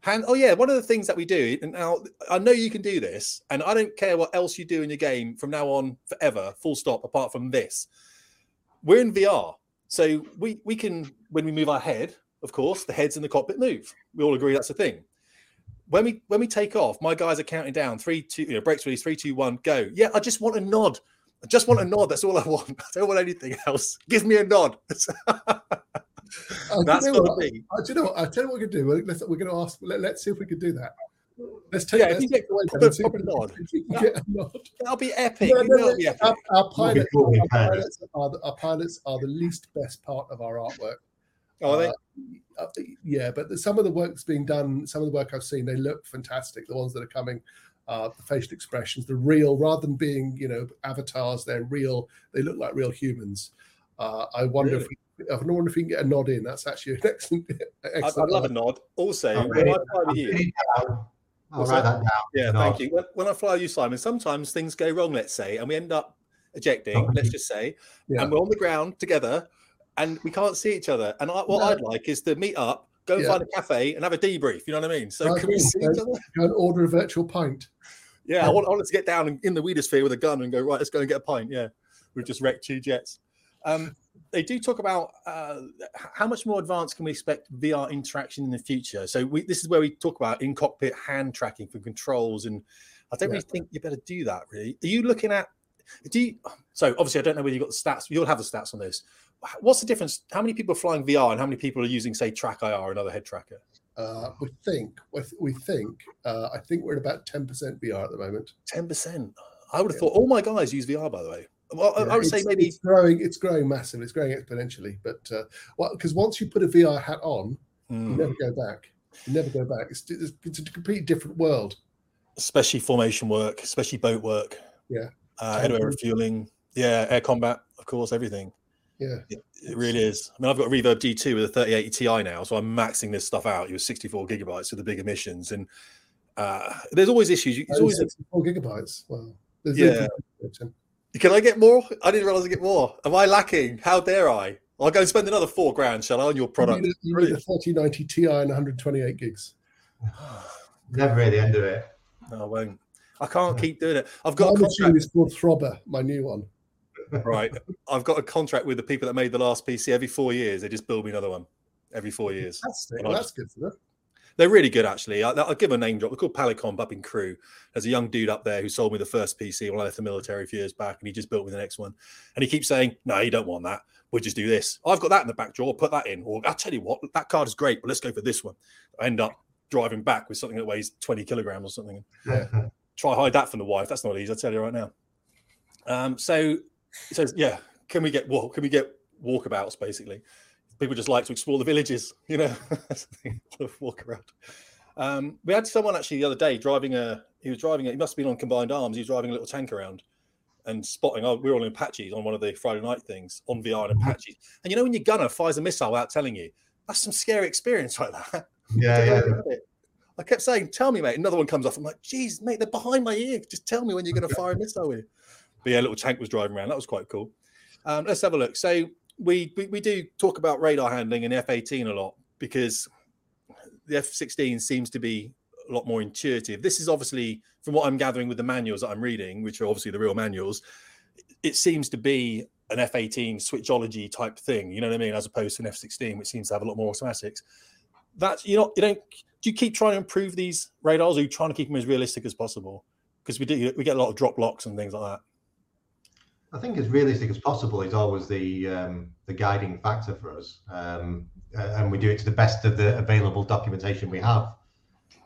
Hand, oh, yeah, one of the things that we do, and now I know you can do this, and I don't care what else you do in your game from now on forever, full stop, apart from this. We're in VR. So, we, we can, when we move our head, of course, the heads in the cockpit move. We all agree that's a thing when we when we take off, my guys are counting down three, two, you know, brakes release, three, two, one, go. Yeah, I just want a nod. I just want a nod. That's all I want. *laughs* I don't want anything else. Give me a nod. *laughs* That's what what? be. Uh, do you know what? I tell you what we can do. We're, let's, we're going to ask. Let, us see if we can do that. Let's take. Yeah, let's if you get away proper, proper nod. Get a nod. That'll be epic. No, no, no, be epic. Our, our, pilots, our, pilots are the, our pilots are the least best part of our artwork. Oh, are they? Uh, uh, yeah, but the, some of the work's being done, some of the work I've seen, they look fantastic. The ones that are coming, uh, the facial expressions, the real, rather than being you know avatars, they're real. They look like real humans. Uh, I wonder really? if we, I wonder if we can get a nod in. That's actually an excellent. *laughs* excellent I'd, love a nod. Also, oh, when I fly with you, I'll write that down. Yeah, thank you. When, when, I fly you, Simon, sometimes things go wrong. Let's say, and we end up ejecting. Oh, let's just say, yeah. and we're on the ground together and we can't see each other. And I, what no. I'd like is to meet up, go yeah. find a cafe, and have a debrief. You know what I mean? So can we see each other? Go and order a virtual pint. Yeah, I want, I want to get down in the weeder sphere with a gun and go right. Let's go and get a pint. Yeah, we've just wrecked two jets. Um, they do talk about uh, how much more advanced can we expect VR interaction in the future. So we, this is where we talk about in cockpit hand tracking for controls and I don't Yeah. really think you better do that. Really, are you looking at? Do you? So obviously, I don't know whether you got the stats. You'll have the stats on this. What's the difference? How many people are flying VR and how many people are using, say, Track IR, another head tracker? Uh, we think we think uh, I think we're at about ten percent VR at the moment. Ten percent. I would have Yeah. thought all my guys use VR. By the way, well, I- I would say maybe it's growing. It's growing massively. It's growing exponentially. But uh, well, because once you put a VR hat on, you mm, never go back. You never go back. It's, it's, it's a completely different world. especially formation work, especially boat work. Yeah. Uh, refueling. Yeah, air combat, of course, everything. Yeah. It, it really is. I mean, I've got a Reverb G2 with a 3080 Ti now, so I'm maxing this stuff out. It was 64 gigabytes with the big emissions, and uh, there's always issues. You- There's always a, 64 gigabytes. Wow. There's Yeah. no- can I get more? I didn't realize I get more. Am I lacking? How dare I? I'll go and spend another four grand, shall I, on your product? You need, a, you need a 3090 Ti and 128 gigs. *sighs* Never at the end of it. No, I won't. I can't keep doing it. I've got a My contract. machine is called Throbber, my new one. Right. I've got a contract with the people that made the last PC. Every four years, they just build me another one. Every four years. That's, well, that's good for them. They're really good, actually. I, I'll give a name drop. They're called Palicomp up in Crewe. There's a young dude up there who sold me the first PC when I left the military a few years back, and he just built me the next one. And he keeps saying, "No, you don't want that. We'll just do this. I've got that in the back drawer. Put that in. Or I'll tell you what, that card is great, but let's go for this one." I end up driving back with something that weighs 20 kilograms or something. Yeah. Try hide that from the wife. That's not easy. I tell you right now. Um, so he says, "Yeah, can we get walk? Can we get walkabouts? Basically, people just like to explore the villages. You know, *laughs* walk around." Um, we had someone actually the other day driving a. He was driving. A, he must have been on combined arms. He was driving a little tank around and spotting. Oh, we were all in Apaches on one of the Friday night things on VR and Apaches. And you know when your gunner fires a missile without telling you, that's some scary experience like that. *laughs* Yeah, yeah. I kept saying, "Tell me, mate." Another one comes off. I'm like, "Geez, mate, they're behind my ear. Just tell me when you're going to fire a missile with." But yeah, a little tank was driving around. That was quite cool. Um, let's have a look. So we, we we do talk about radar handling in F-18 a lot because the F-16 seems to be a lot more intuitive. This is obviously, from what I'm gathering with the manuals that I'm reading, which are obviously the real manuals, it seems to be an F-18 switchology type thing. You know what I mean? As opposed to an F-16, which seems to have a lot more automatics. That's you know you don't do you keep trying to improve these radars or are you trying to keep them as realistic as possible because we do we get a lot of drop locks and things like that I think as realistic as possible is always the um, the guiding factor for us, um, uh, and we do it to the best of the available documentation we have.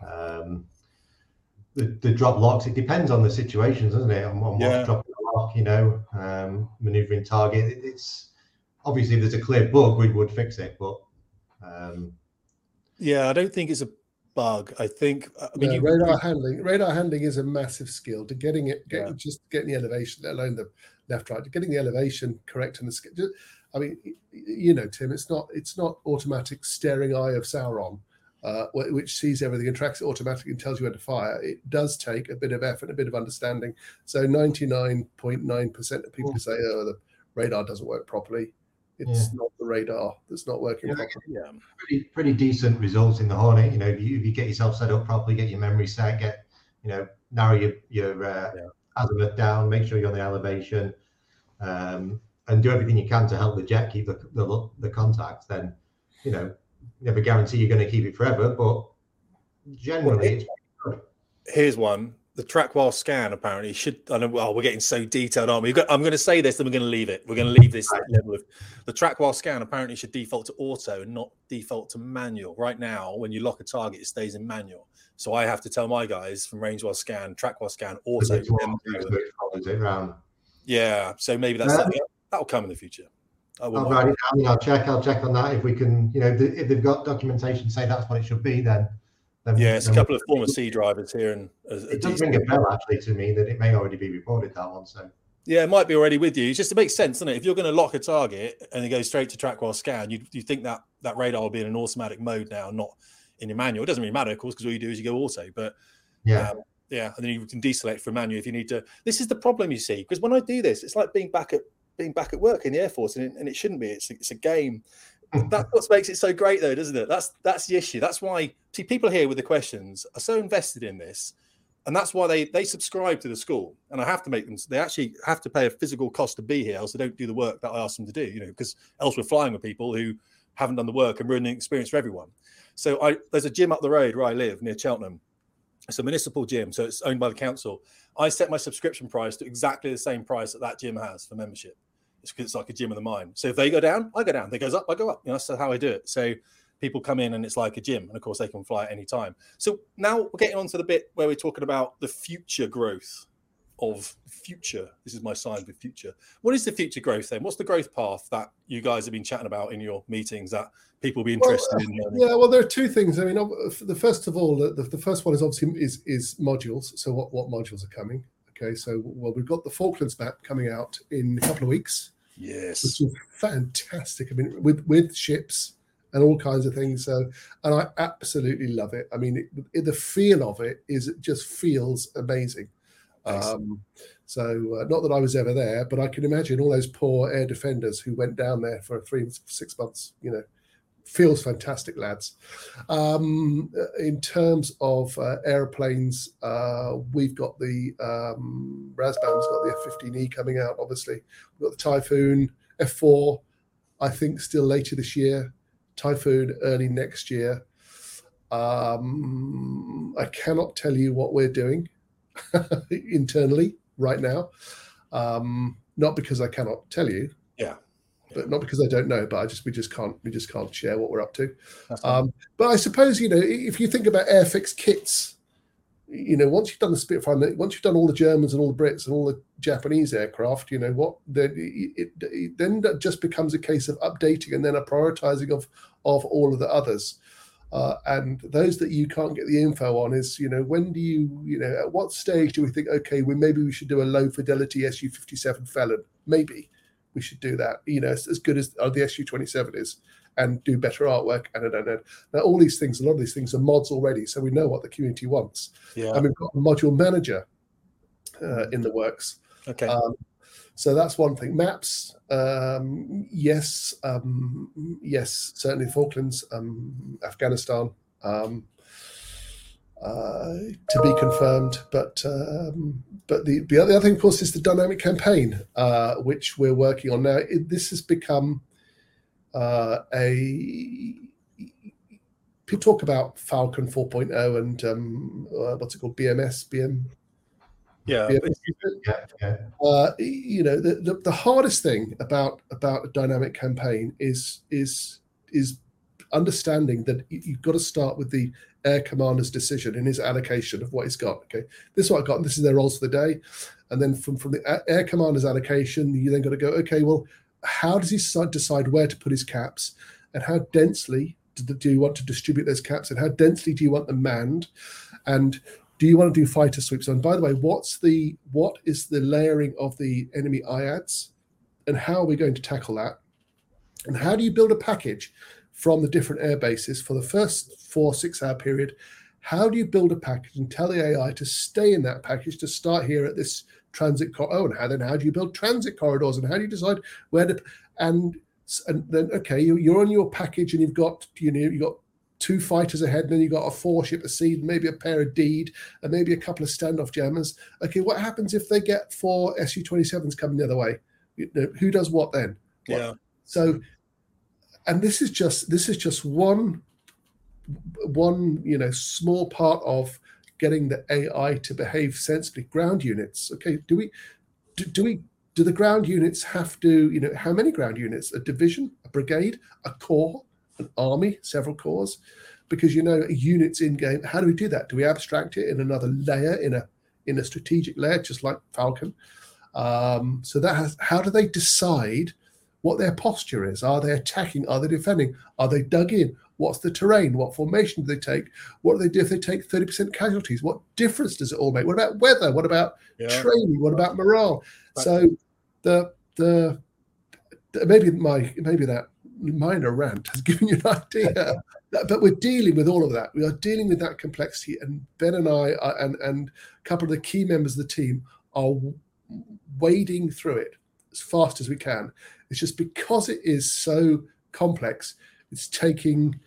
Um, the, the drop locks it depends on the situations, doesn't it? On, on Yeah. what's dropping the lock, you know, um, maneuvering target. It, it's obviously if there's a clear bug, we would fix it, but um, yeah i don't think it's a bug i think i mean No, you, radar handling. Radar handling is a massive skill to getting it, getting, Yeah. just getting the elevation, let alone the left right, getting the elevation correct and the. sk- I mean, y- y- you know, Tim, it's not it's not automatic staring eye of Sauron, uh, which sees everything and tracks it automatically and tells you where to fire. It does take a bit of effort, a bit of understanding. So ninety nine point nine percent of people Yeah. say, "Oh, the radar doesn't work properly." It's not the radar that's not working Yeah. properly. yeah pretty pretty decent results in the Hornet. You know, if you, if you get yourself set up properly, get your memory set, get you know narrow your your uh, Yeah. Azimuth down, make sure you're on the elevation, um, and do everything you can to help the jet keep the the, the contact. Then you know, never guarantee you're going to keep it forever, but generally, it's here's one the track while scan apparently should i know well we're getting so detailed on we got i'm going to say this then we're going to leave it we're going to leave this Right. level of the track while scan apparently should default to auto and not default to manual right now when you lock a target it stays in manual so i have to tell my guys from range while scan track while scan auto it's what then do it. it follows it round. yeah so maybe that's uh, something that'll come in the future I I'll write it down. I'll check. I'll check on that if we can. You know, if they've got documentation say that's what it should be, then. Then yeah it's a couple of former c drivers here and a, a It does ring a bell actually to me that it may already be reported that one. So Yeah, it might be already with you. It's just it makes sense, doesn't it? If you're going to lock a target and it goes straight to track while scan, you you think that that radar will be in an automatic mode now, not in your manual. It doesn't really matter, of course, because all you do is you go auto. But yeah, um, yeah, and then you can deselect from manual if you need to. This is the problem you see because when I do this, it's like being back at being back at work in the air force, and it, and it shouldn't be. It's it's a game. That's what makes it so great, though, doesn't it? That's that's the issue. That's why see people here with the questions are so invested in this, and that's why they they subscribe to the school. And I have to make them. They actually have to pay a physical cost to be here, else they don't do the work that I ask them to do. You know, because else we're flying with people who haven't done the work and ruining the experience for everyone. So I there's a gym up the road where I live near Cheltenham, It's a municipal gym, so it's owned by the council. I set my subscription price to exactly the same price that that gym has for membership. It's because it's like a gym of the mind. So if they go down, I go down. They goes up, I go up. You know, that's how I do it. So people come in and it's like a gym, and of course they can fly at any time. So now we're getting on to the bit where we're talking about the future growth of future. This is my sign for future. What is the future growth then? What's the growth path that you guys have been chatting about in your meetings that people be interested well, in? Learning? Yeah, well, there are two things. I mean, the first of all, the, the first one is obviously is is modules. So what what modules are coming? Okay, so well, we've got the Falklands map coming out in a couple of weeks. Yes, which is fantastic. I mean, with with ships and all kinds of things. So, and I absolutely love it. I mean, it, the feel of it is it just feels amazing. Um, so, uh, not that I was ever there, but I can imagine all those poor air defenders who went down there for three, six months. You know, feels fantastic, lads. Um, in terms of uh, airplanes, uh, we've got the um, Razbam's got the F-15E coming out. Obviously, we've got the Typhoon F4. I think still later this year. Typhoon early next year. Um, I cannot tell you what we're doing *laughs* internally right now. Um, not because I cannot tell you. But not because I don't know, but I just we just can't we just can't share what we're up to. Um, but I suppose you know if you think about airfix kits, you know once you've done the Spitfire, once you've done all the Germans and all the Brits and all the Japanese aircraft, you know what then it, it then that just becomes a case of updating and then a prioritizing of of all of the others. Uh, and those that you can't get the info on is, you know, when do you, you know, at what stage do we think, okay, we maybe we should do a low fidelity SU 57 Felon? Maybe we should do that, you know, as, as good as uh, the SU 27 is and do better artwork. And I don't know. Now, all these things, a lot of these things are mods already. So we know what the community wants. Yeah. And we've got a module manager uh, in the works. Okay. Um, so that's one thing. Maps, um, yes, um, yes, certainly Falklands, um, Afghanistan, um, uh, to be confirmed. But um, but the the other thing, of course, is the dynamic campaign, uh, which we're working on now. It, this has become uh, a people talk about Falcon 4.0 and um, uh, what's it called, BMS, BM. Yeah, yeah, yeah. Uh, you know, the, the, the hardest thing about about a dynamic campaign is is is understanding that you've got to start with the air commander's decision in his allocation of what he's got. Okay, this is what I got. And this is their roles for the day, and then from from the air commander's allocation, you then got to go. Okay, well, how does he decide where to put his caps, and how densely do you want to distribute those caps, and how densely do you want them manned, and do you want to do fighter sweeps? And by the way, what's the what is the layering of the enemy IADs, and how are we going to tackle that? And how do you build a package from the different air bases for the first four six hour period? How do you build a package and tell the AI to stay in that package to start here at this transit corridor? Oh, and how then how do you build transit corridors and how do you decide where to and and then okay you're on your package and you've got you know you've got two fighters ahead, and then you've got a four ship a SEAD, maybe a pair of deed, and maybe a couple of standoff jammers. Okay, what happens if they get four Su 27s coming the other way? You know, who does what then? Yeah. So, and this is just this is just one one you know small part of getting the AI to behave sensibly. Ground units. Okay, do we do, do we do the ground units have to you know how many ground units? A division, a brigade, a corps? an army, several corps, because you know units in game. How do we do that? Do we abstract it in another layer in a in a strategic layer, just like Falcon? Um, so that has how do they decide what their posture is? Are they attacking? Are they defending? Are they dug in? What's the terrain? What formation do they take? What do they do if they take 30% casualties? What difference does it all make? What about weather? What about yeah. training? What about morale? So the the maybe my maybe that minor rant has *laughs* given you an idea. *laughs* but we're dealing with all of that. We are dealing with that complexity, and Ben and I are, and and a couple of the key members of the team are wading through it as fast as we can. It's just because it is so complex, it's taking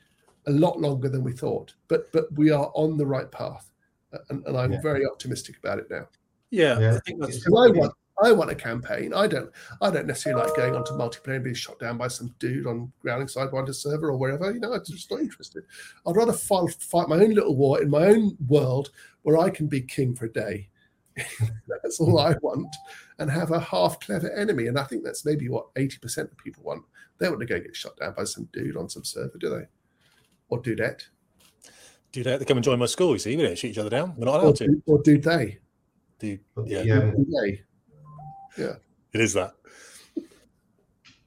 a lot longer than we thought. But but we are on the right path, uh, and, and I'm yeah. very optimistic about it now. Yeah, yeah. I think that's. I want I want a campaign. I don't. I don't necessarily like going onto multiplayer and being shot down by some dude on Growling Sidewinder server or wherever. You know, I'm just not interested. I'd rather fight, fight my own little war in my own world where I can be king for a day. *laughs* that's all I want, and have a half clever enemy. And I think that's maybe what eighty percent of people want. They want to go get shot down by some dude on some server, do they? Or dudette? Do they have come and join my school? You see, we don't shoot each other down. We're not allowed Or, to. or do they? Do yeah. yeah, the, Do they? it is that.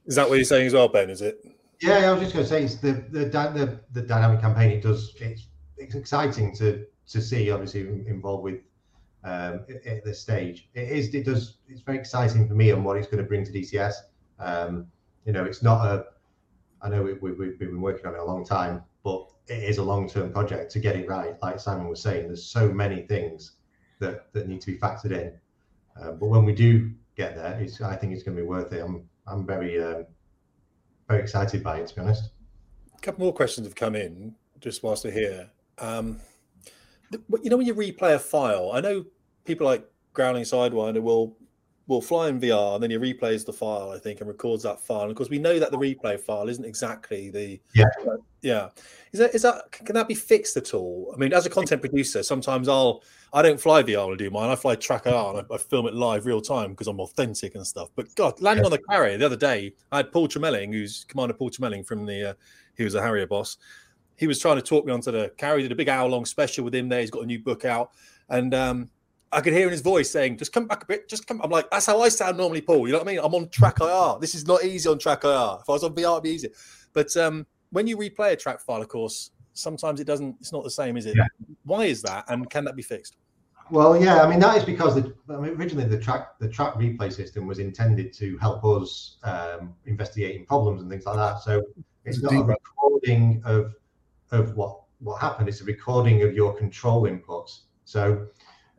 Is that what you're saying as well, Ben? Is it? Yeah, I was just going to say it's the the, the the dynamic campaign. It does it's it's exciting to to see. Obviously involved with um, at- at this stage. It is it does it's very exciting for me and what it's going to bring to DCS. Um, you know, it's not a. I know we, we, we've been working on it a long time, but it is a long term project to get it right. Like Simon was saying, there's so many things that that need to be factored in. Uh, but when we do get there, it's I think it's going to be worth it. I'm I'm very um, very excited by it to be honest. A couple more questions have come in just whilst we're here. Um, you know, when you replay a file, I know people like Growling Sidewinder will will fly in VR and then he replays the file, I think, and records that file. And of course, we know that the replay file isn't exactly the Yeah. yeah. Is that is that can that be fixed at all? I mean, as a content producer, sometimes I'll I don't fly VR to do mine. I fly Track IR and I, I film it live real time because I'm authentic and stuff. But God, landing on the carrier the other day, I had Paul Tremelling, who's Commander Paul Tremelling from the uh, he was a Harrier boss. He was trying to talk me onto the carrier. Did a big hour long special with him there. He's got a new book out, and um, I could hear in his voice saying, "Just come back a bit. Just come." I'm like, "That's how I sound normally, Paul." You know what I mean? I'm on track IR. This is not easy on track IR. If I was on VR, it'd be easier. But um, when you replay a track file, of course, sometimes it doesn't. It's not the same, is it? Yeah. Why is that? And can that be fixed? Well, yeah, I mean that is because the, I mean, originally the track the track replay system was intended to help us um, investigating problems and things like that. So it's It's not a recording of of what what happened. It's a recording of your control inputs. So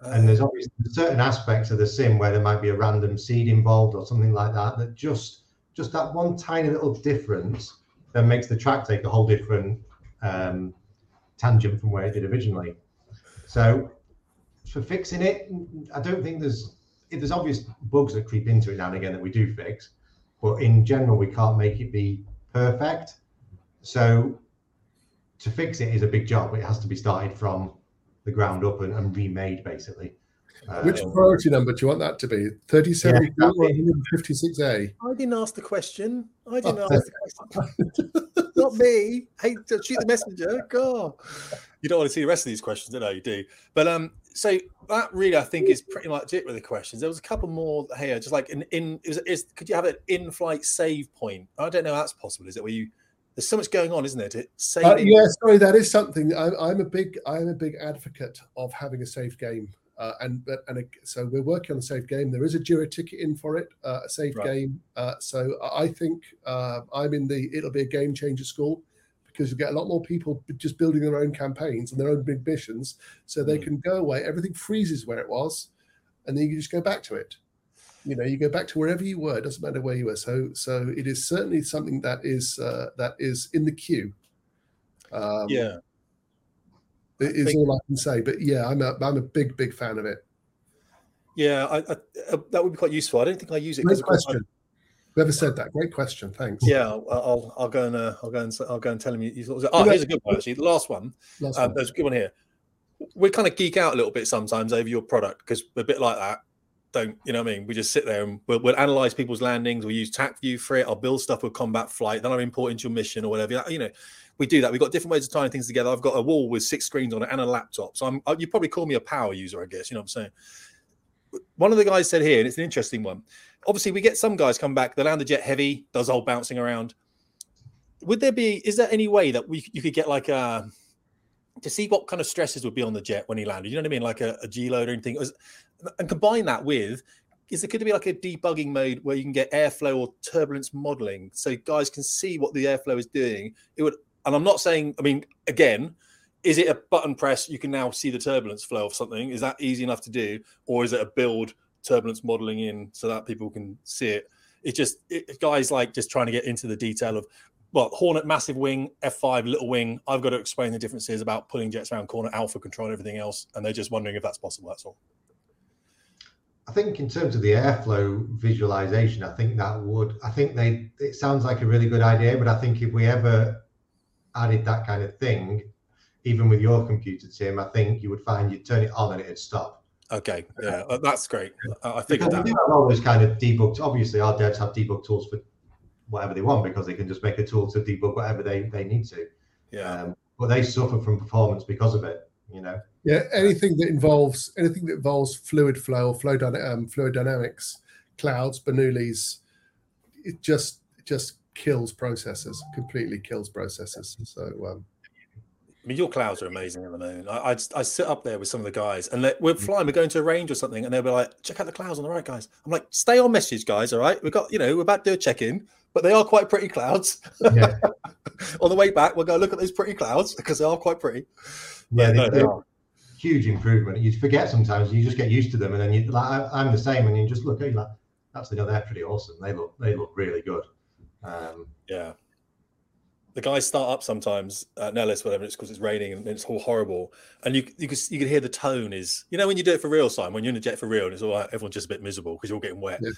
and there's obviously certain aspects of the sim where there might be a random seed involved or something like that. That just just that one tiny little difference that makes the track take a whole different um, tangent from where it did originally. So for fixing it, I don't think there's there's obvious bugs that creep into it now and again that we do fix, but in general we can't make it be perfect. So to fix it is a big job. It has to be started from the ground up and, and remade basically. Which Um, priority number do you want that to be? 37 Yeah, or 156A? I didn't ask the question. I didn't Oh. ask the question. Not me. Hey, to shoot the messenger. God. You don't want to see the rest of these questions, do you? You do. But um, so that really, I think, is pretty much it with the questions. There was a couple more here, just like an in. Is, is could you have an in-flight save point? I don't know how that's possible. Is it where you? There's so much going on, isn't there? To save. Uh, yeah, sorry, that is something. I'm, I'm a big, I'm a big advocate of having a safe game, uh, and but and a, so we're working on a safe game. There is a Jira ticket in for it, uh, a safe Right. game. Uh, so I I think uh, I'm in the. It'll be a game changer school because you get a lot more people just building their own campaigns and their own big missions, so they Mm. can go away. Everything freezes where it was, and then you can just go back to it. You know, you go back to wherever you were. It doesn't matter where you were. So, so it is certainly something that is uh, that is in the queue. Um, yeah. it is all I can say. But yeah, I'm a I'm a big big fan of it. Yeah, I, I, uh, that would be quite useful. I don't think I use it. Great 'cause of I- question. Whoever said that? Great question. Thanks. yeah, I'll, I'll go and uh, I'll go and I'll go and tell him. You, you thought, oh, here's a good one actually. The last one. Last Um, one. there's a good one here. We kind of geek out a little bit sometimes over your product because we're a bit like that. Don't you know what I mean? We just sit there and we'll, we'll analyze people's landings. We'll use TacView for it. I'll build stuff with CombatFlite. Then I'll import into your mission or whatever. You know, we do that. We've got different ways of tying things together. I've got a wall with six screens on it and a laptop. So I'm, you probably call me a power user, I guess. You know what I'm saying? One of the guys said here, and it's an interesting one. Obviously, we get some guys come back. They land the jet heavy, does all bouncing around. Would there be? Is there any way that we you could get like a to see what kind of stresses would be on the jet when he landed? You know what I mean, like a, a G load or anything. Was- and combine that with is there could be like a debugging mode where you can get airflow or turbulence modeling, so guys can see what the airflow is doing. It would, and I'm not saying. I mean, again, is it a button press? You can now see the turbulence flow of something. Is that easy enough to do, or is it a build turbulence modeling in so that people can see it? It just it, guys like just trying to get into the detail of well, Hornet massive wing, F5 little wing. I've got to explain the differences about pulling jets around corner, alpha control, and everything else, and they're just wondering if that's possible. That's all. I think in terms of the airflow visualization, I think that would, I think they, it sounds like a really good idea, but I think if we ever added that kind of thing, even with your computer, Tim, I think you would find you'd turn it on and it'd stop. Okay, yeah, uh, that's great. I think that. We have always kind of debugged. Obviously, our devs have debug tools for whatever they want because they can just make a tool to debug whatever they, they need to. Yeah. Um, but they suffer from performance because of it, you know. Yeah, anything that involves anything that involves fluid flow or flow um, fluid dynamics, clouds, Bernoullis, it just it just kills processes, completely kills processes. So um, I mean, your clouds are amazing at the moment. I, I, I sit up there with some of the guys and let, we're flying, we're going to a range or something, and they'll be like, check out the clouds on the right, guys. I'm like, stay on message, guys. All right. We've got, you know, we're about to do a check in, but they are quite pretty clouds. Yeah. *laughs* on the way back, we'll go look at those pretty clouds because they are quite pretty. Yeah, But no, they, they they are. huge improvement. You forget sometimes, you just get used to them, and then you like I, I'm the same, and you just look at you like, actually, no, they're pretty awesome. They look they look really good. Um, Yeah. The guys start up sometimes at Nellis, whatever it's because it's raining and it's all horrible. And you you can you can hear the tone is you know when you do it for real, Simon, when you're in a jet for real and it's all right, everyone's just a bit miserable because you're all getting wet. Yeah.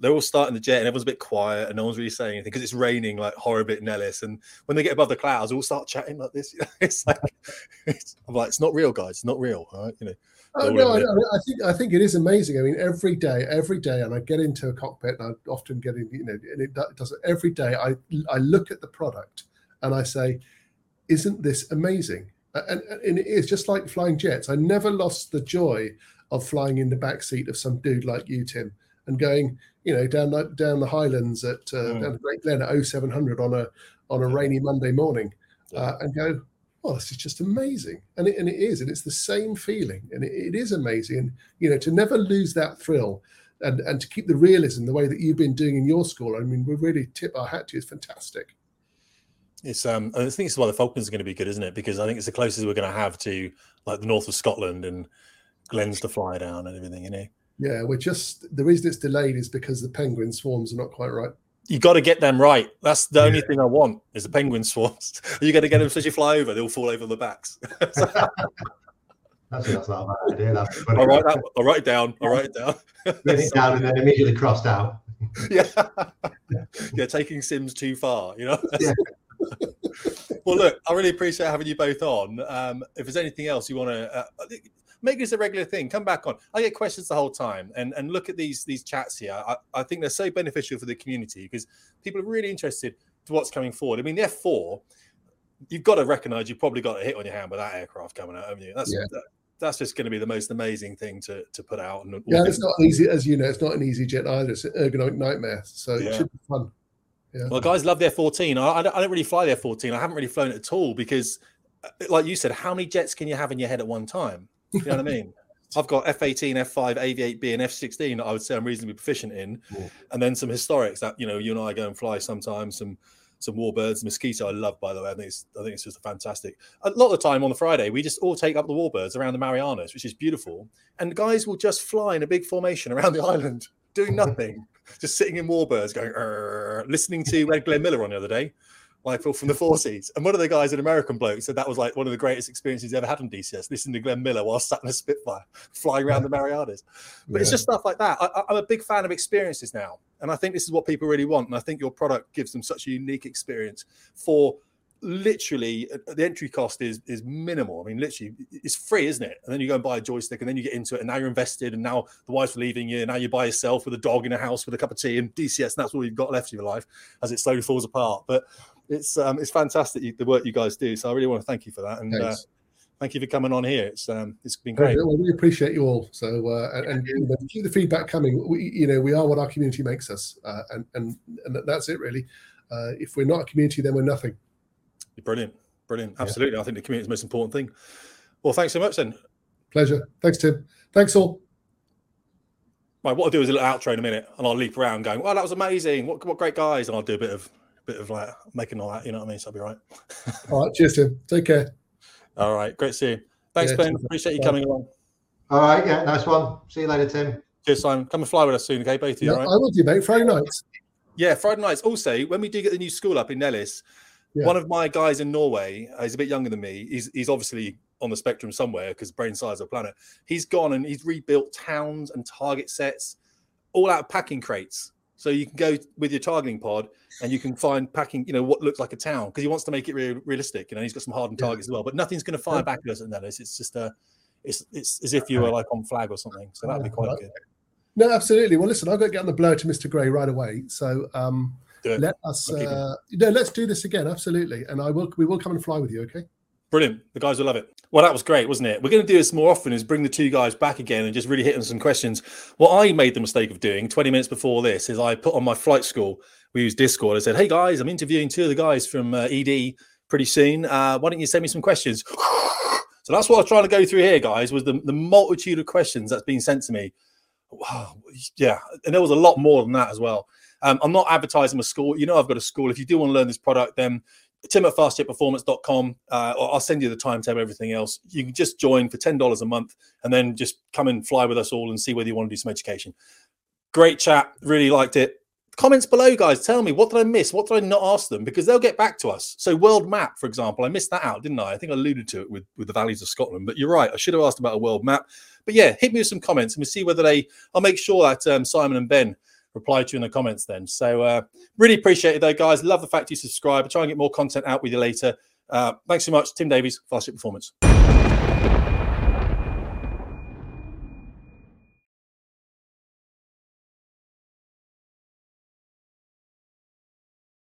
They're all starting the jet and everyone's a bit quiet and no one's really saying anything because it's raining like horrible at Nellis. And when they get above the clouds, they all start chatting like this. *laughs* It's like *laughs* it's, I'm like, it's not real, guys. It's not real. All right. You know. Oh, no, I, I think I think it is amazing. I mean, every day, every day, and I get into a cockpit, and I often get in, you know, and it does it every day. I I look at the product and I say, "Isn't this amazing?" And, and it is just like flying jets. I never lost the joy of flying in the back seat of some dude like you, Tim, and going, you know, down the, down the Highlands at uh, Mm. down the Great Glen at 0700 on a on a rainy Monday morning, uh, and go, oh, this is just amazing. And it, and it is, and it's the same feeling, and it, it is amazing. And you know, to never lose that thrill, and and to keep the realism the way that you've been doing in your school. I mean, we really tip our hat to you. It's fantastic. It's um I think it's why the Falcons are going to be good, isn't it? Because I think it's the closest we're going to have to like the north of Scotland and Glens to fly down and everything, you know. Yeah, we're just the reason it's delayed is because the penguin swarms are not quite right. You got to get them right. That's the only Yeah. thing I want is the penguin swarms. Are *laughs* you going to get them so as you fly over, they'll fall over the backs. *laughs* that's that's not a bad idea. That's I'll write that. I'll write it down. I'll write it down. Write it down and then immediately crossed out. *laughs* yeah, yeah, taking Sims too far, you know. Yeah. well, look, I really appreciate having you both on. Um, if there's anything else you want to uh, make this a regular thing, come back on. I get questions the whole time, and and look at these these chats here. I, I think they're so beneficial for the community because people are really interested to what's coming forward. I mean, the F4, you've got to recognise you've probably got a hit on your hand with that aircraft coming out, haven't you? That's Yeah. that, that's just going to be the most amazing thing to to put out. And Yeah, it's not easy as you know. It's not an easy jet either. It's an ergonomic nightmare. So Yeah. it should be fun. Yeah. Well, guys love their 14. I, I, don't, I don't really fly their 14. I haven't really flown it at all because, uh, like you said, how many jets can you have in your head at one time? *laughs* You know what I mean? I've got F18, F5, AV8B, and F16 that I would say I'm reasonably proficient in, Yeah. and then some historics that you know you and I go and fly sometimes. Some some warbirds, mosquito. I love, by the way. I think it's I think it's just fantastic. A lot of the time on the Friday, we just all take up the warbirds around the Marianas, which is beautiful, and the guys will just fly in a big formation around the *laughs* island, doing nothing, just sitting in warbirds, going, listening to Ed Glenn Miller on the other day, like from the 40s. And one of the guys, an American bloke, said that was like one of the greatest experiences he's ever had on DCS, listening to Glenn Miller while sat in a Spitfire, *laughs* flying around the Marianas. But it's just stuff like that. I, I- I'm a big fan of experiences now. And I think this is what people really want. And I think your product gives them such a unique experience for literally uh, the entry cost is is minimal. I mean, literally, it's free, isn't it? And then you go and buy a joystick, and then you get into it, and now you're invested, and now the wife's leaving you, and now you're by yourself with a dog in a house with a cup of tea and DCS, and that's all you've got left of your life as it slowly falls apart. But it's um, it's fantastic the work you guys do. So I really want to thank you for that, and uh, thank you for coming on here. It's um, it's been great. Well, we appreciate you all. So uh, and, and you know, keep the feedback coming. We, you know, we are what our community makes us, uh, and and and that's it really. Uh, if we're not a community, then we're nothing. Brilliant, brilliant, absolutely. I think the community is the most important thing. Well, thanks so much then. Pleasure. Thanks, Tim. Thanks all. Right, what I'll do is a little outro in a minute, and I'll leap around going, "Wow, that was amazing! What what great guys!" And I'll do a bit of bit of like making all that. You know what I mean? So I'll be right. *laughs* All right. Cheers, Tim. Take care. All right, great to see you. Thanks, Yeah, Ben. cheers. Appreciate you Bye. coming along. All right, yeah, nice one. See you later, Tim. Cheers, Simon. Come and fly with us soon, okay? Both of you, No, all right? I will do, mate. Friday nights. Yeah, Friday nights. Also, when we do get the new school up in Nellis, Yeah. one of my guys in Norway, uh, he's a bit younger than me. He's he's obviously on the spectrum somewhere because brain size of planet. He's gone and he's rebuilt towns and target sets all out of packing crates. So you can go with your targeting pod and you can find packing, you know, what looks like a town because he wants to make it really realistic. You know, he's got some hardened targets as well, but nothing's going to fire back at us in that. It's just a, it's it's as if you were like on flag or something. So that'd be quite good. No, absolutely. Well, listen, I've got to get on the blow to Mr. Grey right away. So um, let us, uh, no, let's do this again. Absolutely, and I will. We will come and fly with you. Okay. Brilliant. The guys will love it. Well, that was great, wasn't it? We're going to do this more often is bring the two guys back again and just really hit them some questions. What I made the mistake of doing 20 minutes before this is I put on my flight school, we use Discord. I said, hey guys, I'm interviewing two of the guys from uh, ED pretty soon. Uh, why don't you send me some questions? so that's what I was trying to go through here, guys, was the, the multitude of questions that's been sent to me. Wow. Yeah. And there was a lot more than that as well. Um, I'm not advertising a school. You know, I've got a school. If you do want to learn this product, then tim at fastjetperformance.com uh, or I'll send you the timetable, everything else. You can just join for $10 a month and then just come and fly with us all and see whether you want to do some education. Great chat. Really liked it. Comments below, guys. Tell me what did I miss? What did I not ask them? Because they'll get back to us. So, world map, for example, I missed that out, didn't I? I think I alluded to it with, with the valleys of Scotland, but you're right. I should have asked about a world map. But yeah, hit me with some comments and we'll see whether they, I'll make sure that um, Simon and Ben reply to you in the comments then. So uh, really appreciate it though, guys. Love the fact you subscribe. I'll try and get more content out with you later. Uh, thanks so much. Tim Davies, Fast Performance.